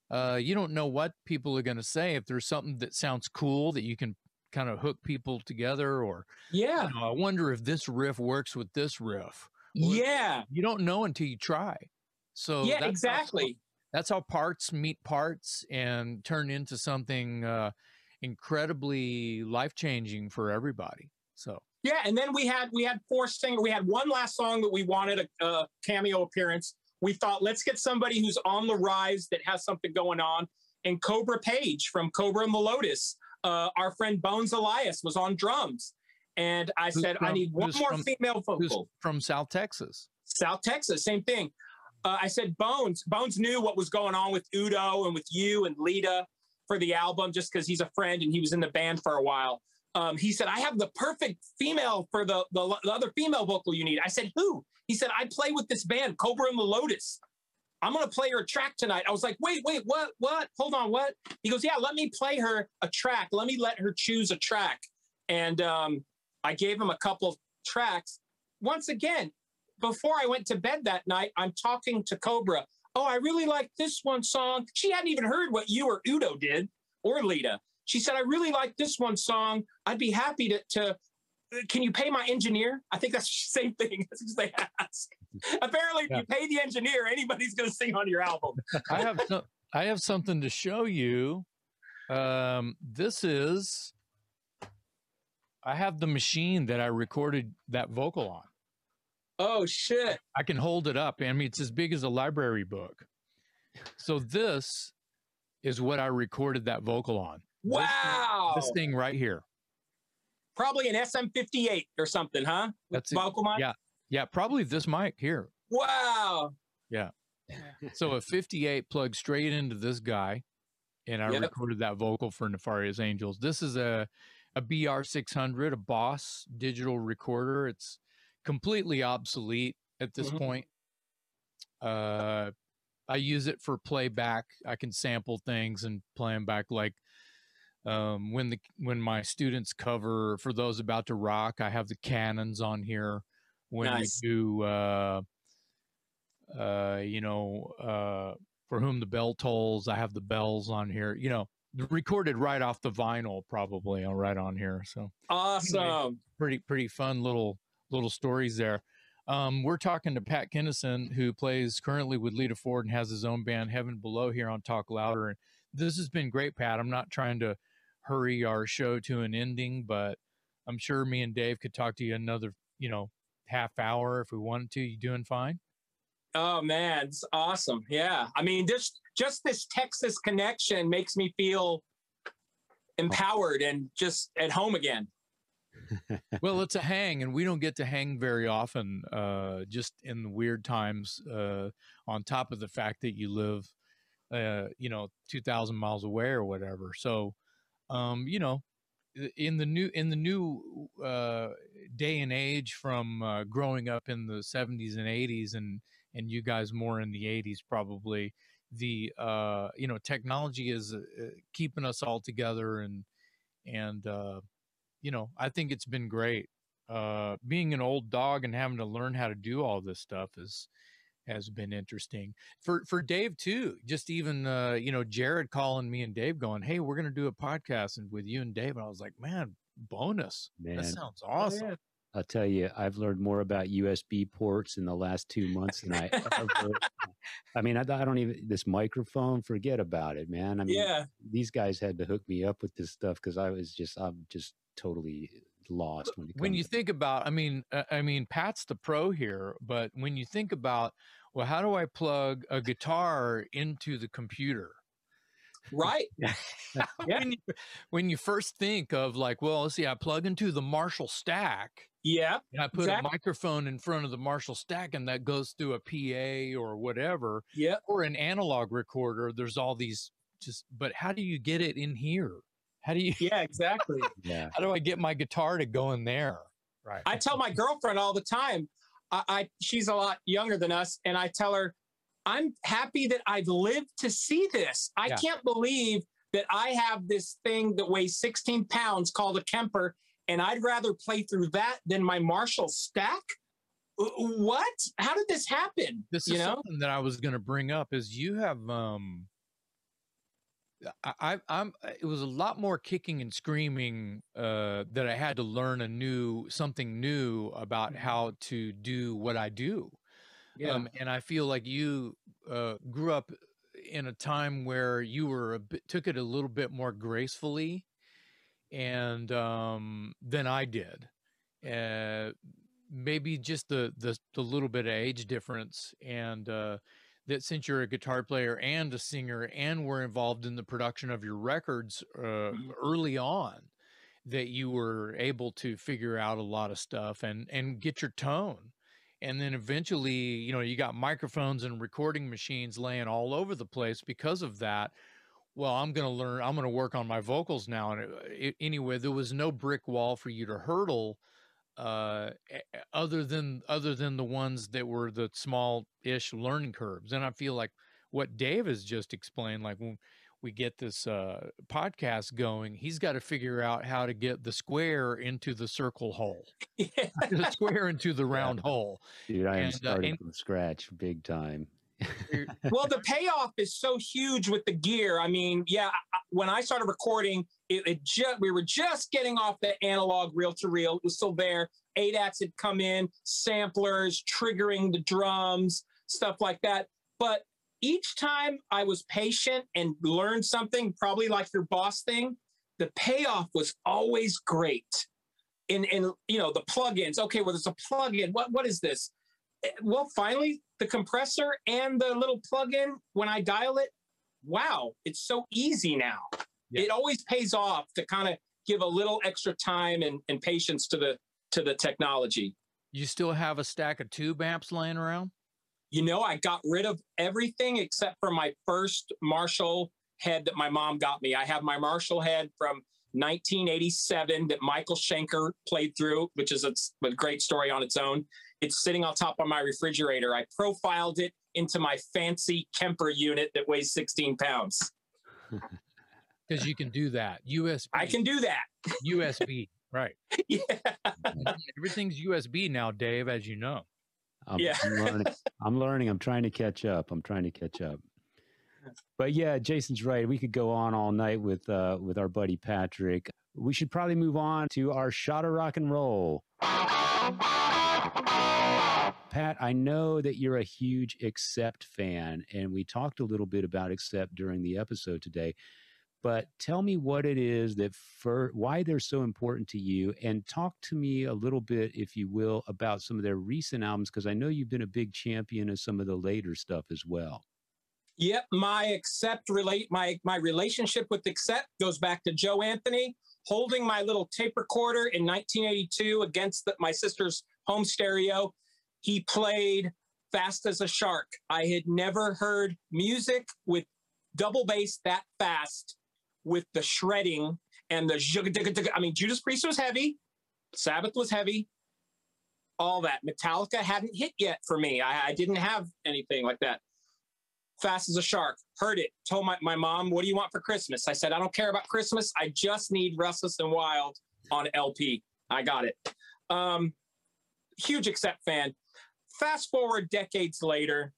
uh, you don't know what people are going to say. If there's something that sounds cool that you can kind of hook people together or Yeah. you know, I wonder if this riff works with this riff. Well, Yeah. You don't know until you try. So Yeah, that's how- exactly. that's how parts meet parts and turn into something uh, incredibly life changing for everybody. So Yeah, and then we had we had four singer. We had one last song that we wanted a, a cameo appearance. We thought let's get somebody who's on the rise that has something going on. And Kobra Paige from Kobra and the Lotus, uh, our friend Bones Elias was on drums, and I Who's said I need one more from- female vocal. from South Texas. South Texas, same thing. Uh, I said Bones. Bones knew what was going on with Udo and with you and Lita for the album, just because he's a friend and he was in the band for a while. Um, he said, "I have the perfect female for the, the the other female vocal you need." I said, "Who?" He said, "I play with this band, Kobra and the Lotus. I'm gonna play her a track tonight." I was like, "Wait, wait, what? What? Hold on, what?" He goes, "Yeah, let me play her a track. Let me let her choose a track." And um, I gave him a couple of tracks. Once again, before I went to bed that night, I'm talking to Kobra. Oh, I really like this one song. She hadn't even heard what you or Udo did or Lita. She said, I really like this one song. I'd be happy to, to can you pay my engineer? I think that's the same thing as they ask. Apparently, if you pay the engineer, anybody's going to sing on your album. I have so, I have something to show you. Um, this is I have the machine that I recorded that vocal on. Oh, shit. I can hold it up. I mean, it's as big as a library book. So this is what I recorded that vocal on. Wow. This thing right here. Probably an SM58 or something, huh? With That's vocal mic? Yeah. Yeah, probably this mic here. Wow. Yeah. so a 58 plugged straight into this guy, and I Yep. recorded that vocal for Nefarious Angels. This is a a BR600, a Boss digital recorder. It's completely obsolete at this Mhm. point. Uh, I use it for playback. I can sample things and play them back. Like um, when the when my students cover for those about to rock, I have the cannons on here. When Nice. we do. Uh, uh, you know, uh, for whom the bell tolls. I have the bells on here. You know, recorded right off the vinyl, probably, uh, right on here. So Awesome. pretty pretty fun little little stories there. Um, we're talking to Pat Kennison, who plays currently with Lita Ford and has his own band Heaven Below here on Talk Louder. And this has been great, Pat. I'm not trying to hurry our show to an ending, but I'm sure me and Dave could talk to you another, you know, half hour if we wanted to. You doing fine? Oh man, it's awesome. Yeah. I mean, just just this Texas connection makes me feel empowered and just at home again. well, it's a hang, and we don't get to hang very often. Uh, just in the weird times. Uh, on top of the fact that you live, uh, you know, two thousand miles away or whatever. So, um, you know, in the new in the new uh, day and age from uh, growing up in the seventies and eighties, and and you guys more in the eighties probably. The uh, you know technology is uh, keeping us all together and and uh, you know, I think it's been great. Uh, being an old dog and having to learn how to do all this stuff is has been interesting for for Dave too. Just even uh, you know, Jared calling me and Dave going, "Hey, we're gonna do a podcast and with you and Dave," and I was like, "Man, bonus! Man, That sounds awesome." I'll tell you, I've learned more about USB ports in the last two months than I ever. I mean, I, I don't even this microphone. Forget about it, man. I mean, Yeah. these guys had to hook me up with this stuff because I was just, I'm just totally lost when it when you think about i mean uh, i mean pat's the pro here but when you think about well how do i plug a guitar into the computer Right. Yeah. when, you, when you first think of like well let's see i plug into the marshall stack Yeah. and i put Exactly. a microphone in front of the marshall stack and that goes through a pa or whatever Yeah. or an analog recorder there's all these just but how do you get it in here how do you Yeah. Exactly. yeah, how do i get my guitar to go in there right I tell my girlfriend all the time. I, I she's a lot younger than us, and I tell her, I'm happy that I've lived to see this. I Yeah. can't believe that I have this thing that weighs 16 pounds called a Kemper, and I'd rather play through that than my Marshall stack. What? How did this happen? this you is know? something that I was going to bring up is you have um I, am It was a lot more kicking and screaming uh, that I had to learn a new something new about mm-hmm. how to do what I do. Yeah. Um, and I feel like you uh, grew up in a time where you were a bit, took it a little bit more gracefully, and um, than I did. Uh, maybe just the, the the little bit of age difference and uh, that since you're a guitar player and a singer and were involved in the production of your records uh, mm-hmm. early on that you were able to figure out a lot of stuff and and get your tone and then eventually you know you got microphones and recording machines laying all over the place because of that well i'm going to learn i'm going to work on my vocals now and it, it, anyway there was no brick wall for you to hurdle uh, other than other than the ones that were the small-ish learning curves. And I feel like what Dave has just explained, like when we get this uh, podcast going, he's got to figure out how to get the square into the circle hole, yeah. the square into the round yeah. hole. Dude, I am and, uh, starting uh, and, from scratch, big time. Well, the payoff is so huge with the gear. I mean, yeah, when I started recording, it, it just we were just getting off the analog reel to reel. It was still there. ADATs had come in, samplers, triggering the drums, stuff like that. But each time I was patient and learned something, probably like your boss thing, the payoff was always great. In in you know the plugins. Okay, well, there's a plugin. What what is this? Well, finally, the compressor and the little plug-in when I dial it, wow, it's so easy now. Yeah. It always pays off to kind of give a little extra time and, and patience to the to the technology. You still have a stack of tube amps laying around? You know, I got rid of everything except for my first Marshall head that my mom got me. I have my Marshall head from 1987 that Michael Schenker played through, which is a, a great story on its own. It's sitting on top of my refrigerator. I profiled it into my fancy Kemper unit that weighs 16 pounds. Because you can do that. USB. I can do that. USB. Right. Yeah. Everything's USB now, Dave, as you know. I'm, yeah. I'm learning. I'm learning. I'm trying to catch up. I'm trying to catch up. But yeah, Jason's right. We could go on all night with uh, with our buddy Patrick. We should probably move on to our shot of rock and roll. Pat, I know that you're a huge Accept fan, and we talked a little bit about Accept during the episode today. But tell me what it is that for why they're so important to you, and talk to me a little bit, if you will, about some of their recent albums, because I know you've been a big champion of some of the later stuff as well. Yep, my accept relate my my relationship with accept goes back to Joe Anthony holding my little tape recorder in 1982 against the, my sister's home stereo. He played Fast as a Shark. I had never heard music with double bass that fast with the shredding and the I mean, Judas Priest was heavy, Sabbath was heavy, all that. Metallica hadn't hit yet for me. I, I didn't have anything like that. Fast as a Shark. Heard it. Told my, my mom, what do you want for Christmas? I said, I don't care about Christmas. I just need Restless and Wild on LP. I got it. Um, huge Accept fan. Fast forward decades later,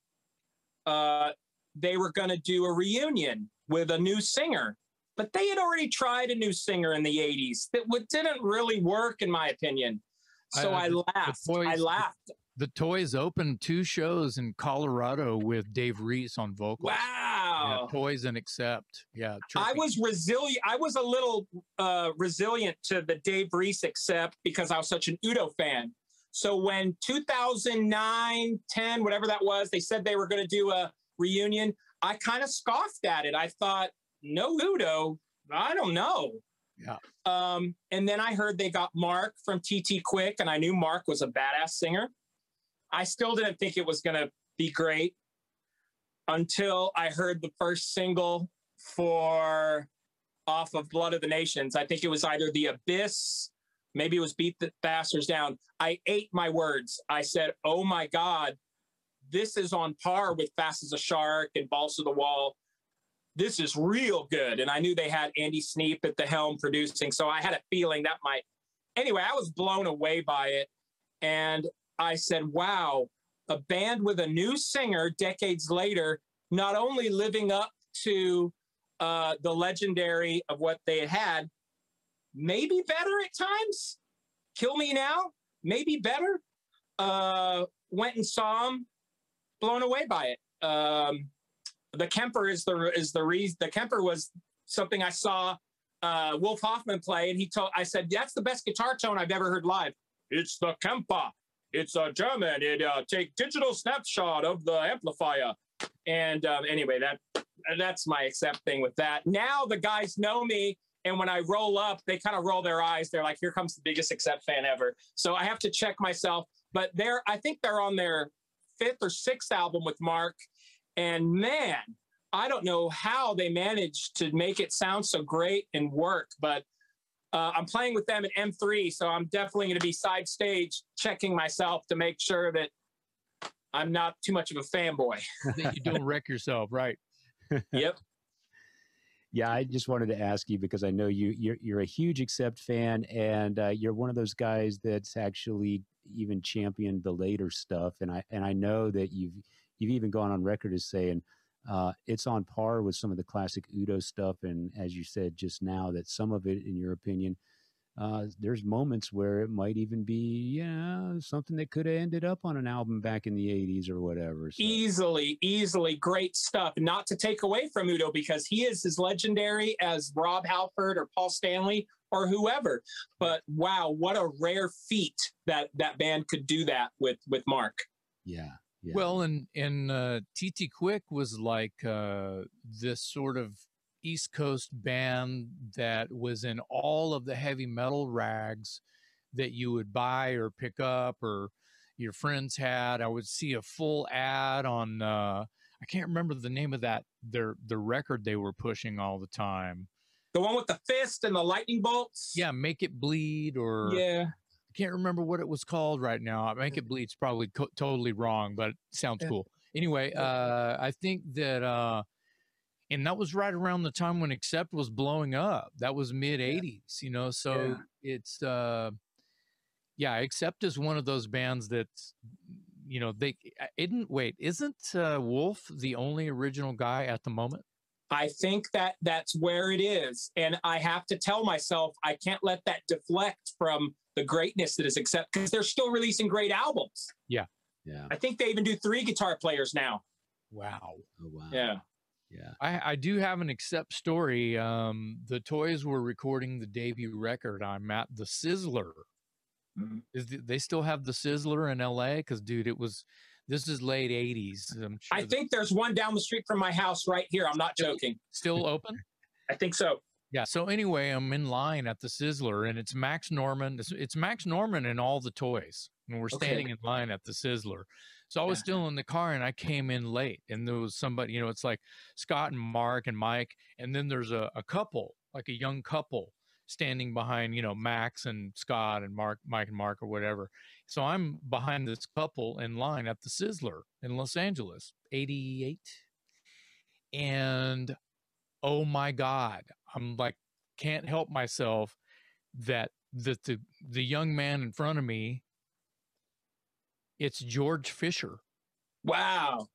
uh, they were going to do a reunion with a new singer, but they had already tried a new singer in the 80s that didn't really work, in my opinion. So I, I laughed. I laughed the Toys opened two shows in Colorado with Dave Reece on vocals. Wow. Yeah, toys and Accept. Yeah. I was resilient. I was a little uh, resilient to the Dave Reece Accept because I was such an Udo fan. So when 2009, 10, whatever that was, they said they were going to do a reunion, I kind of scoffed at it. I thought, no Udo, I don't know. Yeah. Um, and then I heard they got Mark from TT Quick, and I knew Mark was a badass singer. I still didn't think it was going to be great until I heard the first single for off of Blood of the Nations. I think it was either The Abyss, maybe it was Beat the Bastards Down. I ate my words. I said, "Oh my God, this is on par with Fast as a Shark and Balls to the Wall. This is real good." And I knew they had Andy Sneap at the helm producing, so I had a feeling that might. Anyway, I was blown away by it, and I said, wow, a band with a new singer decades later, not only living up to uh, the legendary of what they had had, maybe better at times. Kill Me Now, maybe better. Uh, went and saw him, blown away by it. Um, the Kemper is the is the reason. The Kemper was something I saw uh, Wolf Hoffmann play, and he told I said that's the best guitar tone I've ever heard live. It's the Kemper. It's a German. It uh, take digital snapshot of the amplifier. And um, anyway, that that's my accept thing with that. Now the guys know me, and when I roll up, they kind of roll their eyes. They're like, "Here comes the biggest accept fan ever." So I have to check myself. But they're, I think they're on their fifth or sixth album with Mark, and man, I don't know how they managed to make it sound so great and work, but uh, I'm playing with them at M3, so I'm definitely going to be side stage checking myself to make sure that I'm not too much of a fanboy. that you don't wreck yourself, right? yep. Yeah, I just wanted to ask you because I know you you're, you're a huge Accept fan, and uh, you're one of those guys that's actually even championed the later stuff, and I and I know that you've you've even gone on record as saying uh, it's on par with some of the classic Udo stuff, and as you said just now, that some of it, in your opinion, uh, there's moments where it might even be, yeah, something that could have ended up on an album back in the 80s or whatever. So. Easily, easily great stuff. Not to take away from Udo because he is as legendary as Rob Halford or Paul Stanley or whoever. But wow, what a rare feat that that band could do that with with Mark. Yeah. Yeah. Well, and and uh, TT Quick was like uh, this sort of East Coast band that was in all of the heavy metal rags that you would buy or pick up or your friends had. I would see a full ad on uh, I can't remember the name of that their the record they were pushing all the time. The one with the fist and the lightning bolts. Yeah, make it bleed or yeah. I can't remember what it was called right now. Make it bleed's probably co- totally wrong, but it sounds yeah. cool. Anyway, uh, I think that uh, and that was right around the time when accept was blowing up. That was mid 80s yeah. you know so yeah. it's uh yeah accept is one of those bands that you know they isn't wait isn't uh, wolf the only original guy at the moment? I think that that's where it is and i have to tell myself i can't let that deflect from the greatness that is accept because they're still releasing great albums. Yeah. Yeah. I think they even do three guitar players now. Wow. Oh wow. Yeah yeah. I, I do have an accept story. Um, the Toys were recording the debut record. I'm at the Sizzler. Mm-hmm. Is the, they still have the Sizzler in LA? Because dude, it was this is late '80s. Sure i think there's one down the street from my house right here. I'm not joking. Still open? I think so. Yeah. So anyway, I'm in line at the Sizzler, and it's Max Norman. It's, it's Max Norman and all the toys, and we're standing okay. in line at the Sizzler. So I was yeah. still in the car and I came in late and there was somebody, you know, it's like Scott and Mark and Mike. And then there's a, a couple, like a young couple standing behind, you know, Max and Scott and Mark, Mike and Mark or whatever. So I'm behind this couple in line at the Sizzler in Los Angeles, 88. And oh my God, I'm like, can't help myself that that the the young man in front of me it's George Fisher. Wow.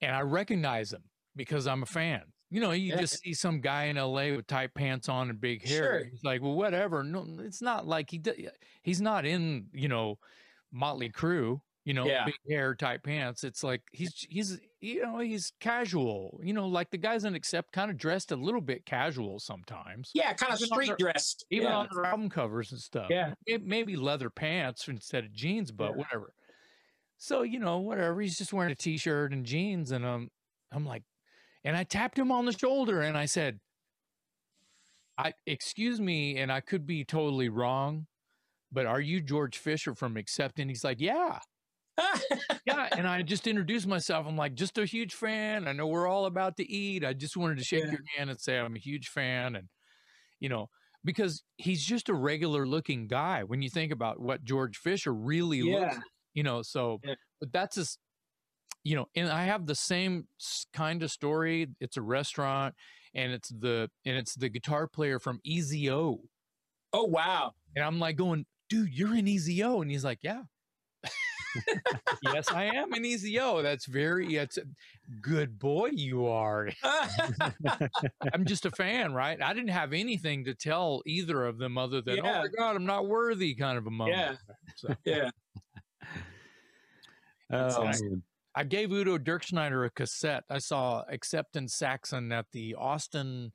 And I recognize him because I'm a fan. You know, you yeah. just see some guy in LA with tight pants on and big hair. Sure. He's like, well, whatever. No, it's not like he he's not in, you know, Motley Crue, you know, yeah. big hair, tight pants. It's like he's he's you know, he's casual. You know, like the guys in Accept kind of dressed a little bit casual sometimes. Yeah, kind of street their, dressed. Even yeah. on their album covers and stuff. Yeah. maybe leather pants instead of jeans, but whatever. So, you know, whatever. He's just wearing a t-shirt and jeans. And um, I'm like, and I tapped him on the shoulder and I said, I excuse me, and I could be totally wrong, but are you George Fisher from Accept? And he's like, Yeah. yeah. And I just introduced myself. I'm like, just a huge fan. I know we're all about to eat. I just wanted to shake yeah. your hand and say I'm a huge fan. And, you know, because he's just a regular looking guy when you think about what George Fisher really yeah. looks like you know so yeah. but that's just you know and i have the same kind of story it's a restaurant and it's the and it's the guitar player from EZO. Oh wow. And I'm like going, dude, you're in EZO. And he's like, Yeah. yes, I am an EZO. That's very. It's good boy. You are. I'm just a fan, right? I didn't have anything to tell either of them other than, oh Yeah. "Oh my God, I'm not worthy," kind of a moment. Yeah. So yeah. Oh. I gave Udo Dirkschneider a cassette. I saw Accept and Saxon at the Austin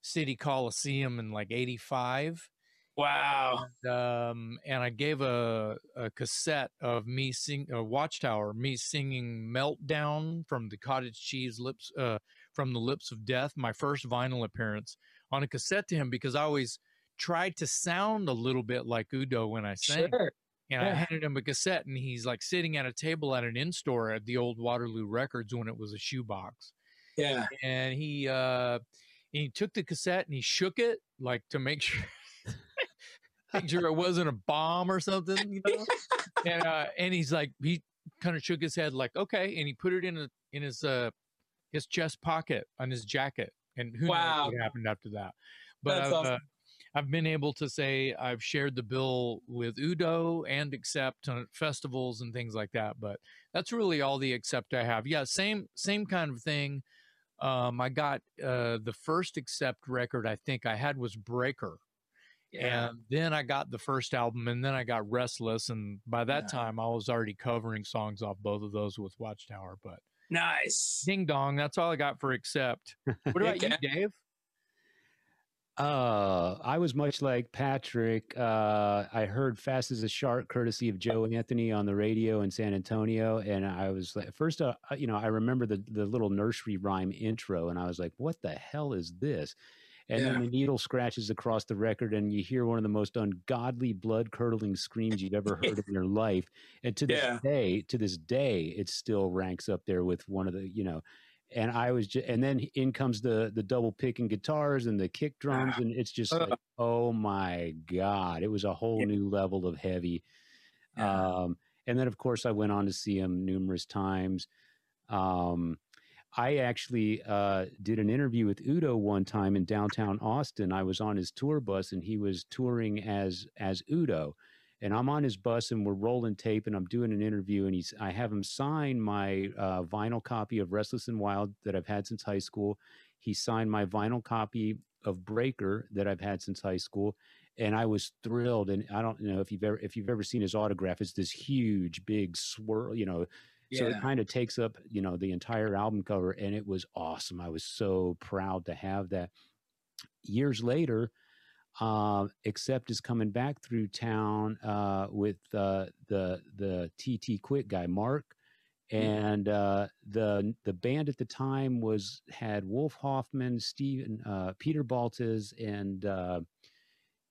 City Coliseum in like '85. Wow. um, and I gave a, a cassette of me sing a Watchtower, me singing "Meltdown" from the Cottage Cheese lips, uh, from the Lips of Death, my first vinyl appearance, on a cassette to him because I always tried to sound a little bit like Udo when I sang. Sure. And I handed him a cassette, and he's like sitting at a table at an in store at the old Waterloo Records when it was a shoebox Yeah. and he uh he took the cassette and he shook it like to make sure make sure it wasn't a bomb or something you know and uh and he's like he kind of shook his head like okay and he put it in a in his uh his chest pocket on his jacket and who Wow. knows what happened after that but That's awesome. uh, I've been able to say I've shared the bill with Udo and Accept on festivals and things like that. But that's really all the Accept I have. Yeah, same same kind of thing. Um, I got uh, the first Accept record I think I had was Breaker, Yeah. and then I got the first album, and then I got Restless, and by that Yeah. time I was already covering songs off both of those with Watchtower. But Nice. ding dong, that's all I got for Accept. What about you, Dave? Uh, I was much like Patrick. Uh, I heard "Fast as a Shark" courtesy of Joe Anthony on the radio in San Antonio, and I was like, first, uh, you know, I remember the the little nursery rhyme intro, and I was like, "What the hell is this?" And Yeah. then the needle scratches across the record, and you hear one of the most ungodly, blood curdling screams you've ever heard in your life. And to this Yeah. day, to this day, it still ranks up there with one of the, you know, and I was just, and then in comes the the double picking guitars and the kick drums, and it's just like, oh my god, it was a whole Yeah. new level of heavy. Um, and then of course I went on to see him numerous times. Um, I actually uh, did an interview with Udo one time in downtown Austin. I was on his tour bus, and he was touring as as Udo. And I'm on his bus, and we're rolling tape, and I'm doing an interview, and he's I have him sign my uh, vinyl copy of Restless and Wild that I've had since high school. He signed my vinyl copy of Breaker that I've had since high school, and I was thrilled. And I don't know if you've ever if you've ever seen his autograph. It's this huge, big swirl, you know, Yeah. so it kind of takes up you know the entire album cover and it was awesome i was so proud to have that years later um Accept is coming back through town uh with uh the the tt quick guy mark and uh the the band at the time was had Wolf Hoffmann steven uh peter baltes and uh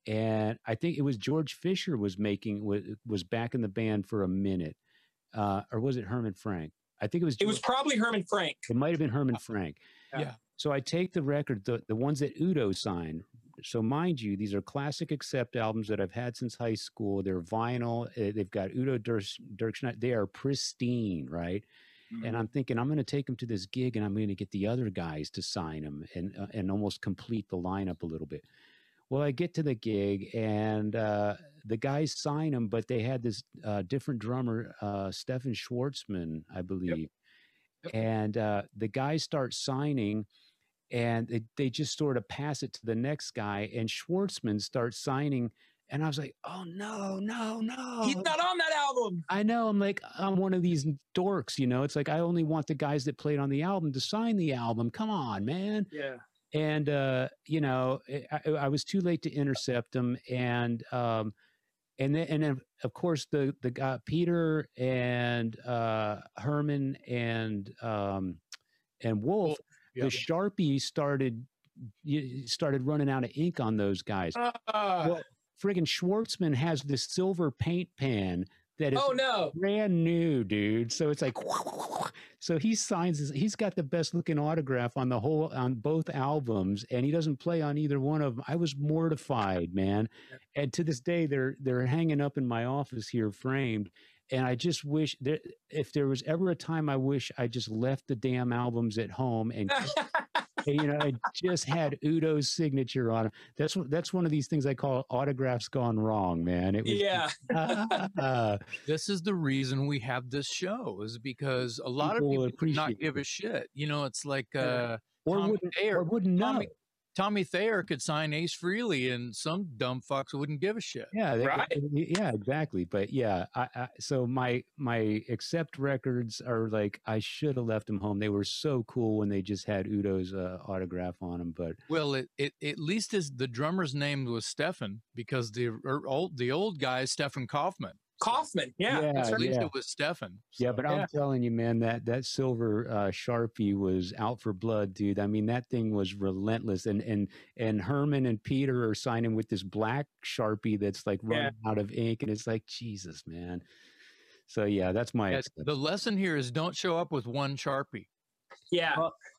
and i think it was george fisher was making was, was back in the band for a minute uh, or was it Herman Frank? I think it was. It was probably Herman Frank. It might have been Herman Frank. Yeah. So I take the record, the the ones that Udo signed. So mind you, these are classic accept albums that I've had since high school. They're vinyl. uh, They've got Udo Dirk, Dirkschneider. They are pristine, right? And I'm thinking I'm going to take them to this gig, and I'm going to get the other guys to sign them and uh, and almost complete the lineup a little bit. Well, I get to the gig, and uh, the guys sign them, but they had this uh, different drummer, uh, Stefan Schwarzmann, I believe. Yep. And uh, the guys start signing, and they, they just sort of pass it to the next guy, and Schwarzmann starts signing. And I was like, oh, no, no, no. He's not on that album. I know. I'm like, I'm one of these dorks, you know. It's like I only want the guys that played on the album to sign the album. Come on, man. Yeah. And uh, you know, I, I- I was too late to intercept them, and um, and then and then of course the the guy Peter and uh, Herman and um, and Wolf, Yeah. the Sharpie started you- started running out of ink on those guys. Uh, Well, friggin' Schwarzmann has this silver paint pan that is oh no. brand new, dude. So it's like, so he signs. His, he's got the best looking autograph on the whole on both albums, and he doesn't play on either one of them. I was mortified, man. And to this day, they're they're hanging up in my office here, framed. And I just wish there, if there was ever a time I wish I just left the damn albums at home and you know, I just had Udo's signature on it. That's that's one of these things I call autographs gone wrong, man. It was yeah. uh, this is the reason we have this show is because a lot People of people do not give a shit. You know, it's like uh, or Tommy wouldn't, Thayer- or wouldn't know. Tommy, Tommy Thayer could sign Ace Frehley, and some dumb fucks wouldn't give a shit. Yeah, they- Right. yeah, exactly. But yeah, I, I so my my accept records are like I should have left them home. They were so cool when they just had Udo's uh, autograph on them. But Well, it, it at least his the drummer's name was Stefan because the er, old the old guy is Stefan Kaufmann. Kaufmann. Yeah. Yeah, that's At right. least yeah. it was Stefan. yeah, So- but I'm telling you, man, that that silver uh, sharpie was out for blood, dude. I mean, that thing was relentless. And and and Herman and Peter are signing with this black sharpie that's like Yeah. running out of ink, and it's like Jesus, man. So yeah, that's my. Yes, the lesson here is don't show up with one sharpie. Yeah.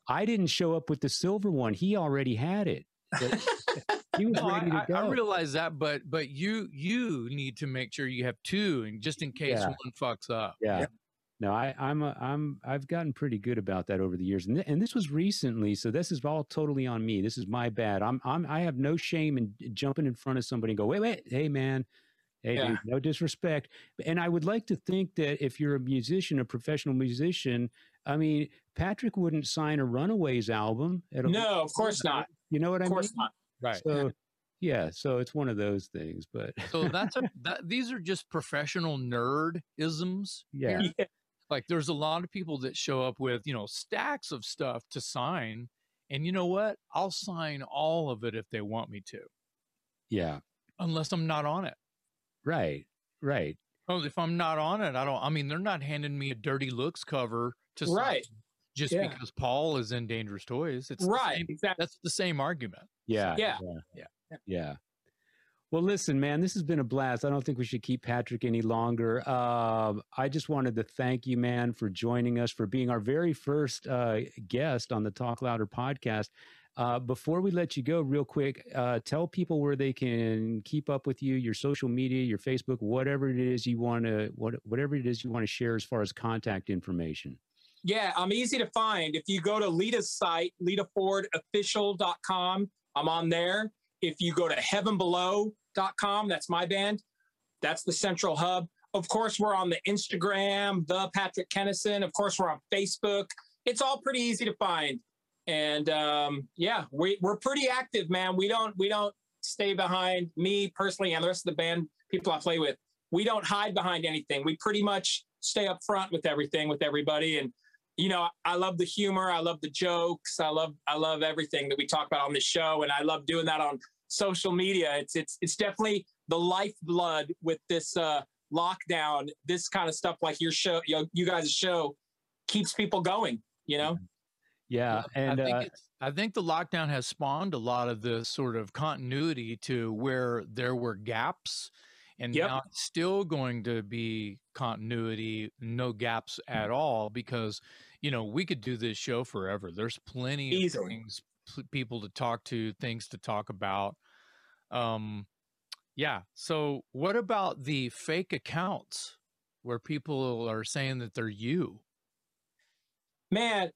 I didn't show up with the silver one. He already had it. He was No, I, ready to I- go. I realize that, but but you you need to make sure you have two, and just in case Yeah. one fucks up. yeah. No, I, I'm a, I'm I've gotten pretty good about that over the years, and th- and this was recently, so this is all totally on me. This is my bad. I'm I'm I have no shame in jumping in front of somebody and go, wait, wait, hey man, hey Yeah. dude, no disrespect. And I would like to think that if you're a musician, a professional musician, I mean, Patrick wouldn't sign a Runaways album. At a, No, of course not. You know what Of I course mean? not. Right. So yeah, so it's one of those things, but So that's a that, these are just professional nerd isms. yeah, Yeah. Like there's a lot of people that show up with you know stacks of stuff to sign, and you know what? I'll sign all of it if they want me to, yeah, unless I'm not on it. right, right. Oh, if I'm not on it, I don't. I mean, they're not handing me a dirty looks cover to sign Right. Just Yeah. because Paul is in Dangerous Toys. It's Right. same- Exactly. that's the same argument. Yeah. Yeah. Yeah. Yeah. Well, listen, man, this has been a blast. I don't think we should keep Patrick any longer. Um, I just wanted to thank you, man, for joining us, for being our very first uh, guest on the Talk Louder podcast. Uh, before we let you go, real quick, uh, tell people where they can keep up with you, your social media, your Facebook, whatever it is you want to, what, whatever it is you want to share as far as contact information. Yeah, I'm easy to find. If you go to Lita's site, litafordofficial.com, I'm on there. If you go to heavenbelow.com, that's my band. That's the central hub. Of course, we're on the Instagram, the Patrick Kennison. Of course, we're on Facebook. It's all pretty easy to find. And um, yeah, we, we're pretty active, man. We don't we don't stay behind me personally and the rest of the band people I play with. We don't hide behind anything. We pretty much stay up front with everything with everybody. And you know, I love the humor. I love the jokes. I love I love everything that we talk about on this show, and I love doing that on social media. It's it's it's definitely the lifeblood with this uh, lockdown. This kind of stuff, like your show, you, you guys' show, keeps people going. You know, Yeah. And I think uh, I think the lockdown has spawned a lot of the sort of continuity to where there were gaps, and Yep. now it's still going to be continuity, no gaps at all, because you know we could do this show forever. There's plenty of things, p- people to talk to, things to talk about. Um, yeah. So, what about the fake accounts where people are saying that they're you? man,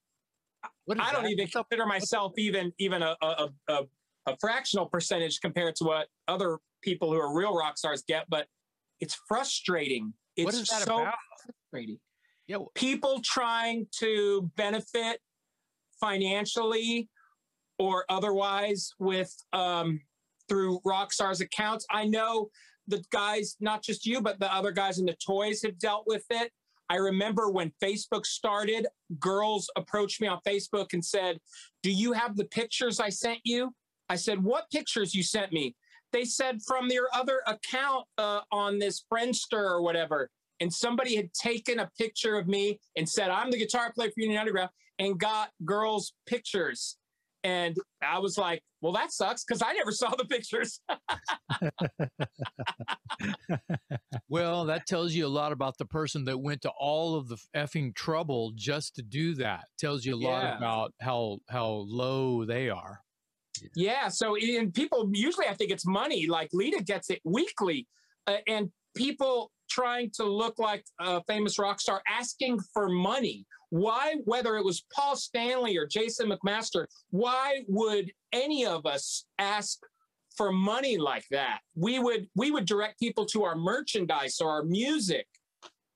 I don't that? even consider myself even even a a, a a fractional percentage compared to what other people who are real rock stars get, but it's frustrating. It's What is that so about? frustrating. Yeah, w- People trying to benefit financially or otherwise with um, through Rockstar's accounts. I know the guys, not just you, but the other guys in the toys have dealt with it. I remember when Facebook started, girls approached me on Facebook and said, Do you have the pictures I sent you? I said, What pictures you sent me? They said from your other account uh, on this Friendster or whatever. And somebody had taken a picture of me and said, I'm the guitar player for Union Underground and got girls' pictures. And I was like, well, that sucks because I never saw the pictures. Well, that tells you a lot about the person that went to all of the effing trouble just to do that. Tells you a lot Yeah. about how how low they are. Yeah. So, and people usually, I think it's money. Like Lita gets it weekly, uh, and people trying to look like a famous rock star asking for money. why, whether it was Paul Stanley or Jason McMaster, why would any of us ask for money like that? We would we would direct people to our merchandise or our music.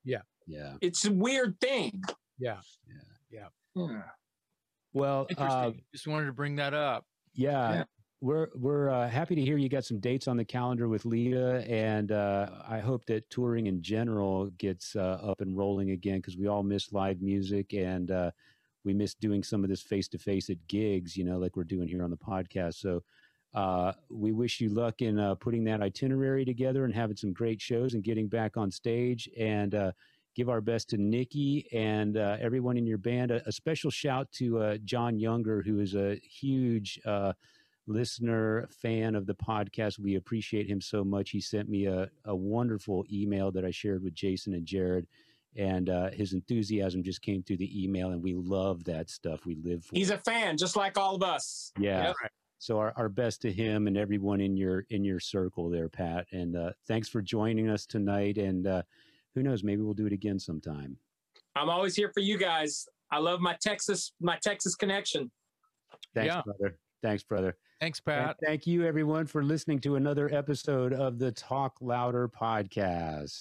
Yeah. Yeah. It's a weird thing. Yeah. Yeah. Yeah. Well, Interesting. uh, Just wanted to bring that up. Yeah, Yeah. we're we're uh, happy to hear you got some dates on the calendar with Lita, and uh, I hope that touring in general gets uh, up and rolling again because we all miss live music and uh, we miss doing some of this face to face at gigs, you know, like we're doing here on the podcast. So. Uh, we wish you luck in uh, putting that itinerary together and having some great shows and getting back on stage. And uh, give our best to Nikki and uh, everyone in your band. A, a special shout to uh, John Younger, who is a huge uh, listener, fan of the podcast. We appreciate him so much. He sent me a, a wonderful email that I shared with Jason and Jared. And uh, his enthusiasm just came through the email, and we love that stuff. We live for. He's it. a fan, just like all of us. yeah. Yep. So our, our best to him and everyone in your in your circle there, Pat. And uh, thanks for joining us tonight. And uh, who knows, maybe we'll do it again sometime. I'm always here for you guys. I love my Texas, my Texas connection. Thanks, Yeah. brother. Thanks, brother. Thanks, And Pat. thank you, everyone, for listening to another episode of the Talk Louder podcast.